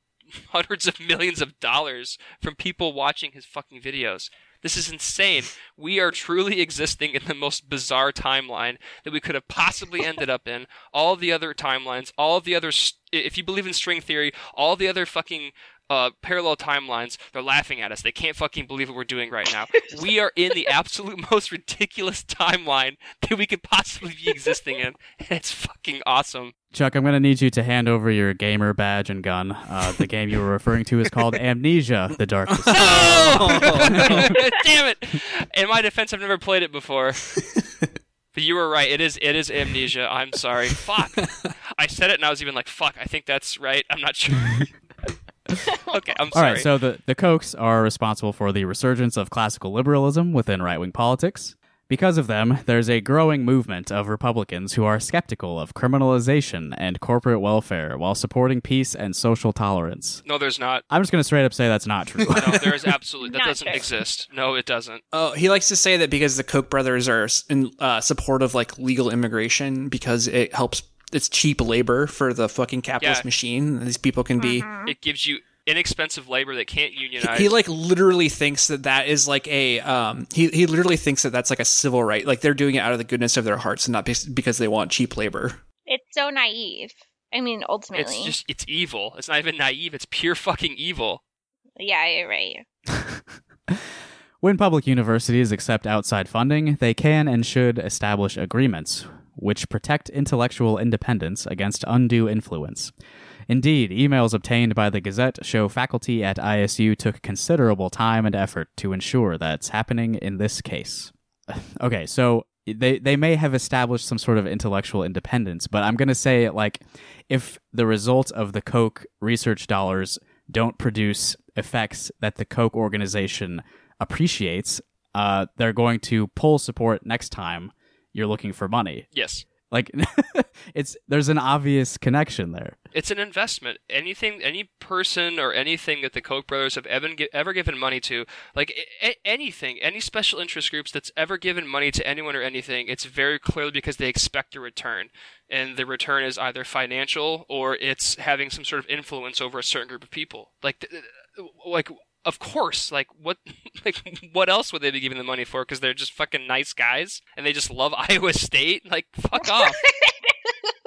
hundreds of millions of dollars from people watching his fucking videos. This is insane. We are truly existing in the most bizarre timeline that we could have possibly ended up in. All the other timelines, all the other, st- if you believe in string theory, all the other fucking uh, parallel timelines, they're laughing at us. They can't fucking believe what we're doing right now. We are in the absolute most ridiculous timeline that we could possibly be existing in. And it's fucking awesome. Chuck, I'm going to need you to hand over your gamer badge and gun. Uh, the game you were referring to is called Amnesia: The Dark Descent. Damn it! In my defense, I've never played it before. But you were right. It is. It is amnesia. I'm sorry. Fuck. I said it, and I was even like, "Fuck." I think that's right. I'm not sure. okay, I'm All sorry. right, so the, the Kochs are responsible for the resurgence of classical liberalism within right wing politics. Because of them, there's a growing movement of Republicans who are skeptical of criminalization and corporate welfare while supporting peace and social tolerance. no, there's not. I'm just going to straight up say that's not true. No, there is absolutely that Not doesn't true. exist. No, it doesn't. Oh, he likes to say that because the Koch brothers are in uh, support of like legal immigration because it helps. It's cheap labor for the fucking capitalist Yeah. machine. These people can be. It gives you inexpensive labor that can't unionize. He like literally thinks that that is like a um. He he literally thinks that that's like a civil right. Like they're doing it out of the goodness of their hearts and not because they want cheap labor. It's so naive. I mean, ultimately. it's just it's evil. It's not even naive. It's pure fucking evil. Yeah, you're right. When public universities accept outside funding, they can and should establish agreements which protect intellectual independence against undue influence. Indeed, emails obtained by the Gazette show faculty at ISU took considerable time and effort to ensure that's happening in this case. Okay, so they they may have established some sort of intellectual independence, but I'm going to say like if the result of the Koch research dollars don't produce effects that the Koch organization appreciates, uh, they're going to pull support next time you're looking for money. Yes. Like it's there's an obvious connection there. It's an investment. Anything, any person or anything that the Koch brothers have ever, ever given money to, like a- anything, any special interest groups that's ever given money to anyone or anything, it's very clearly because they expect a return. And the return is either financial or it's having some sort of influence over a certain group of people. Like, like, of course, like what, like what else would they be giving the money for? Because they're just fucking nice guys and they just love Iowa State. Like, fuck off.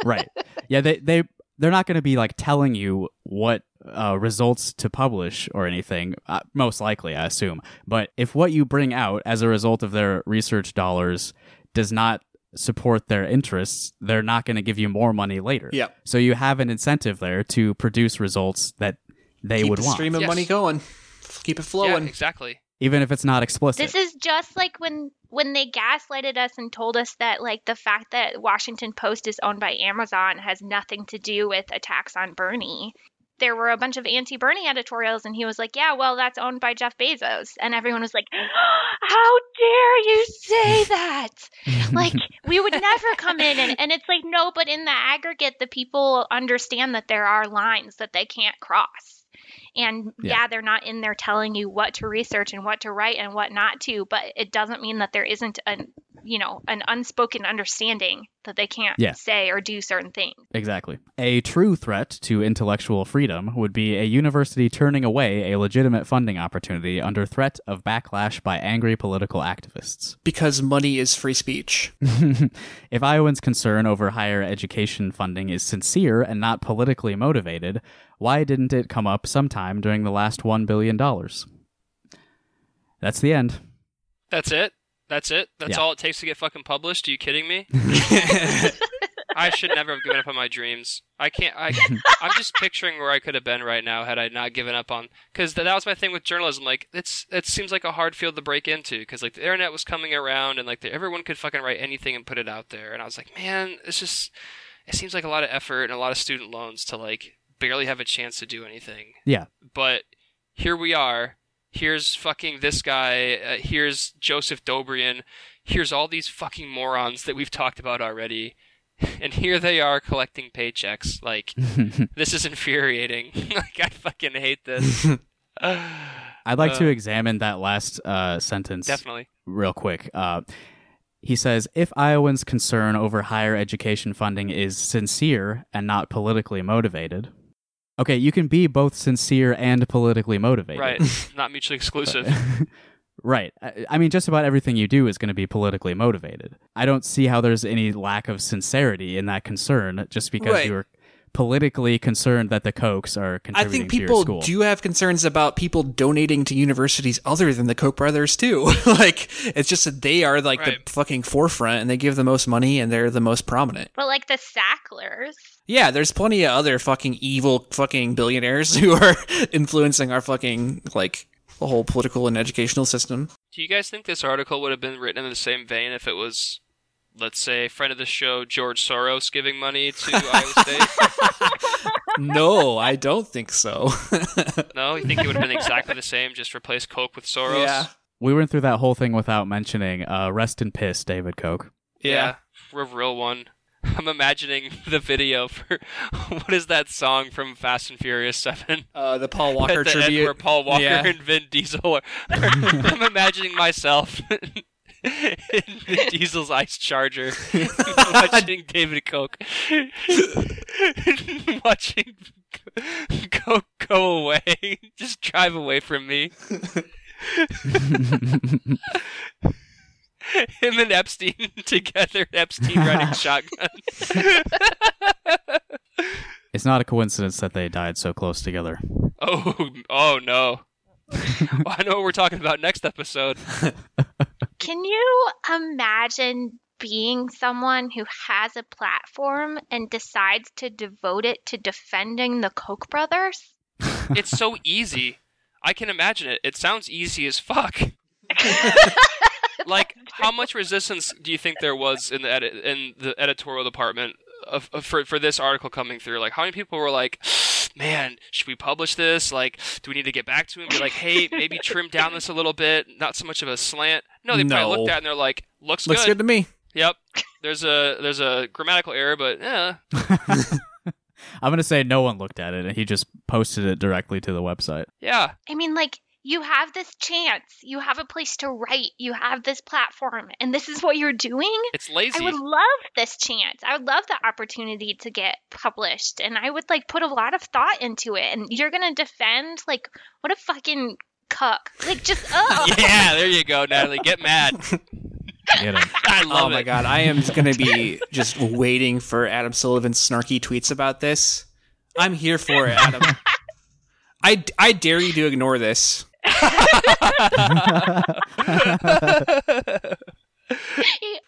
right yeah they they they're not going to be like telling you what uh, results to publish or anything uh, most likely i assume but if what you bring out as a result of their research dollars does not support their interests they're not going to give you more money later Yep. so you have an incentive there to produce results that they Keep would the want stream of Yes. money going. Keep it yeah, flowing. exactly. even if it's not explicit This is just like when when they gaslighted us and told us that like the fact that Washington Post is owned by Amazon has nothing to do with attacks on Bernie. there were a bunch of anti-Bernie editorials, and he was like, "Yeah, well, that's owned by Jeff Bezos," and everyone was like, "How dare you say that?" like we would never come in and, and it's like no but in the aggregate the people understand that there are lines that they can't cross and Yeah. yeah. they're not in there telling you what to research and what to write and what not to but it doesn't mean that there isn't an you know an unspoken understanding that they can't Yeah. say or do certain things Exactly. A true threat to intellectual freedom would be a university turning away a legitimate funding opportunity under threat of backlash by angry political activists. Because money is free speech. if Iowans' concern over higher education funding is sincere and not politically motivated, why didn't it come up sometime during the last $1 billion? That's the end. That's it. That's it. That's Yeah. all it takes to get fucking published. Are you kidding me? I should never have given up on my dreams. I can't. I, I'm just picturing where I could have been right now had I not given up on. Because that was my thing with journalism. Like, it's it seems like a hard field to break into. Because like the internet was coming around and like the, everyone could fucking write anything and put it out there. And I was like, man, it's just. It seems like a lot of effort and a lot of student loans to like barely have a chance to do anything. Yeah. But here we are. Here's fucking this guy. Uh, here's Joseph Dobrian. Here's all these fucking morons that we've talked about already. And here they are collecting paychecks. Like, this is infuriating. like, I fucking hate this. I'd like to Uh, examine that last uh, sentence Definitely. real quick. Uh, he says if Iowans' concern over higher education funding is sincere and not politically motivated. Okay, you can be both sincere and politically motivated. Right. Not mutually exclusive. right. I, I mean, just about everything you do is going to be politically motivated. I don't see how there's any lack of sincerity in that concern just because Right. you're politically concerned that the Kochs are contributing to your school. I think people do have concerns about people donating to universities other than the Koch brothers too. like it's just that they are like Right. the fucking forefront and they give the most money and they're the most prominent. but like the sacklers Yeah, there's plenty of other fucking evil fucking billionaires who are influencing our fucking like the whole political and educational system. Do you guys think this article would have been written in the same vein if it was, let's say, friend of the show George Soros giving money to Iowa State? no, I don't think so. No, you think it would have been exactly the same? Just replace Koch with Soros? Yeah. we went through that whole thing without mentioning uh, rest in piss, David Koch. Yeah. a real one. I'm imagining the video for what is that song from Fast and Furious Seven? Uh, the Paul Walker At the end tribute. where Paul Walker Yeah. and Vin Diesel are. I'm imagining myself in Vin Diesel's ice charger, watching David Koch, watching Koch go away, just drive away from me. Him and Epstein together, Epstein riding shotgun. It's not a coincidence that they died so close together. Oh, oh no. Well, I know what we're talking about next episode. Can you imagine being someone who has a platform and decides to devote it to defending the Koch brothers? It's so easy. I can imagine it. It sounds easy as fuck. Like, how much resistance do you think there was in the edit in the editorial department of, of- for for this article coming through? Like, how many people were like, "Man, should we publish this? Like, do we need to get back to him? Be like, hey, maybe trim down this a little bit, not so much of a slant." No, they No. probably looked at it and they're like, "Looks, Looks good to me. Yep. There's a there's a grammatical error, but yeah, I'm going to say no one looked at it, and he just posted it directly to the website. yeah. I mean, like, you have this chance, you have a place to write, you have this platform, and this is what you're doing? It's lazy. I would love this chance. I would love the opportunity to get published, and I would like put a lot of thought into it. And you're gonna defend like what a fucking cuck, like just oh yeah, there you go, Natalie. Get mad. Get him. I love oh my god, I am going to be just waiting for Adam Sullivan's snarky tweets about this. I'm here for it, Adam. I, I dare you to ignore this.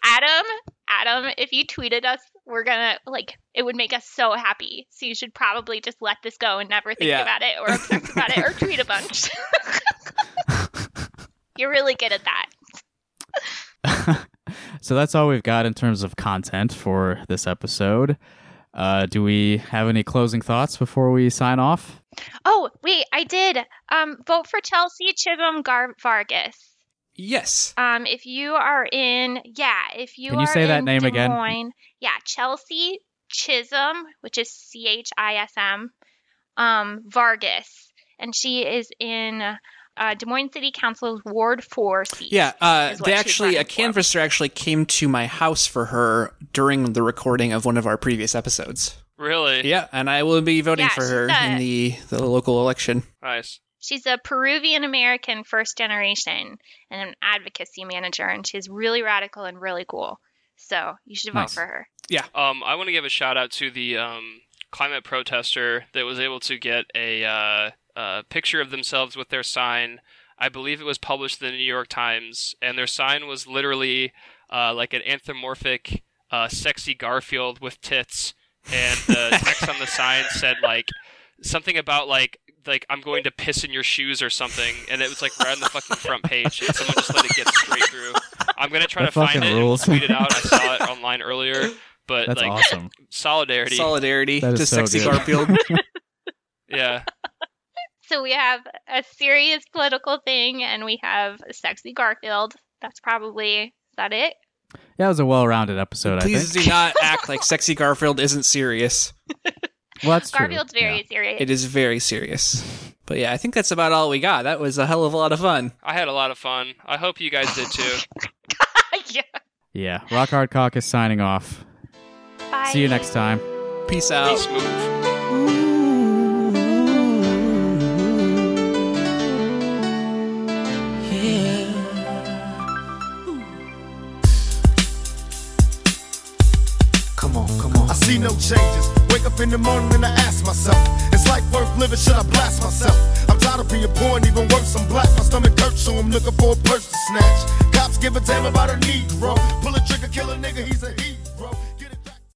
Adam, Adam, if you tweeted us, we're gonna like it would make us so happy. So you should probably just let this go and never think Yeah. about it or obsess about it or tweet a bunch. You're really good at that. so that's all we've got in terms of content for this episode. Uh, do we have any closing thoughts before we sign off? Oh, wait, I did. Um, vote for Chelsea Chism Gar- Vargas. Yes. Um, if you are in, yeah, if you Can you are say that name Des again? Moines, yeah, Chelsea Chism, which is C H I S M, um, Vargas, and she is in uh, Des Moines City Council's Ward Four seat. Yeah, uh, they actually, a running for. canvasser actually came to my house for her during the recording of one of our previous episodes. Really? Yeah, and I will be voting Yeah, for she's her a- in the, the local election. Nice. She's a Peruvian American first generation and an advocacy manager, and she's really radical and really cool. So you should vote Nice. for her. Yeah. Um, I want to give a shout out to the um, climate protester that was able to get a uh, uh, picture of themselves with their sign. I believe it was published in the New York Times, and their sign was literally uh, like an anthropomorphic, uh, sexy Garfield with tits, and the text on the sign said like something about like like I'm going to piss in your shoes or something, and it was like right on the fucking front page, and someone just let it get straight through. I'm gonna try That to find fucking it rules. and tweet it out. I saw it online earlier, but That's like awesome. solidarity. Solidarity That is to so Sexy good. Garfield. yeah, So we have a serious political thing, and we have sexy Garfield. That's probably is that it. Yeah, it was a well-rounded episode. I Please think. do not act like Sexy Garfield isn't serious. Well, that's true. Garfield's very Yeah. serious. It is very serious. But yeah, I think that's about all we got. That was a hell of a lot of fun. I had a lot of fun. I hope you guys did too. yeah. Yeah, Rock Hard Cock is signing off. Bye. See you next time. Peace out. Peace move. See no changes. Wake up in the morning and I ask myself, is life worth living? Should I blast myself? I'm tired of being poor and even worse, I'm black. My stomach hurts, so I'm looking for a purse to snatch. Cops give a damn about a Negro. Pull a trigger, kill a nigga, he's a hero.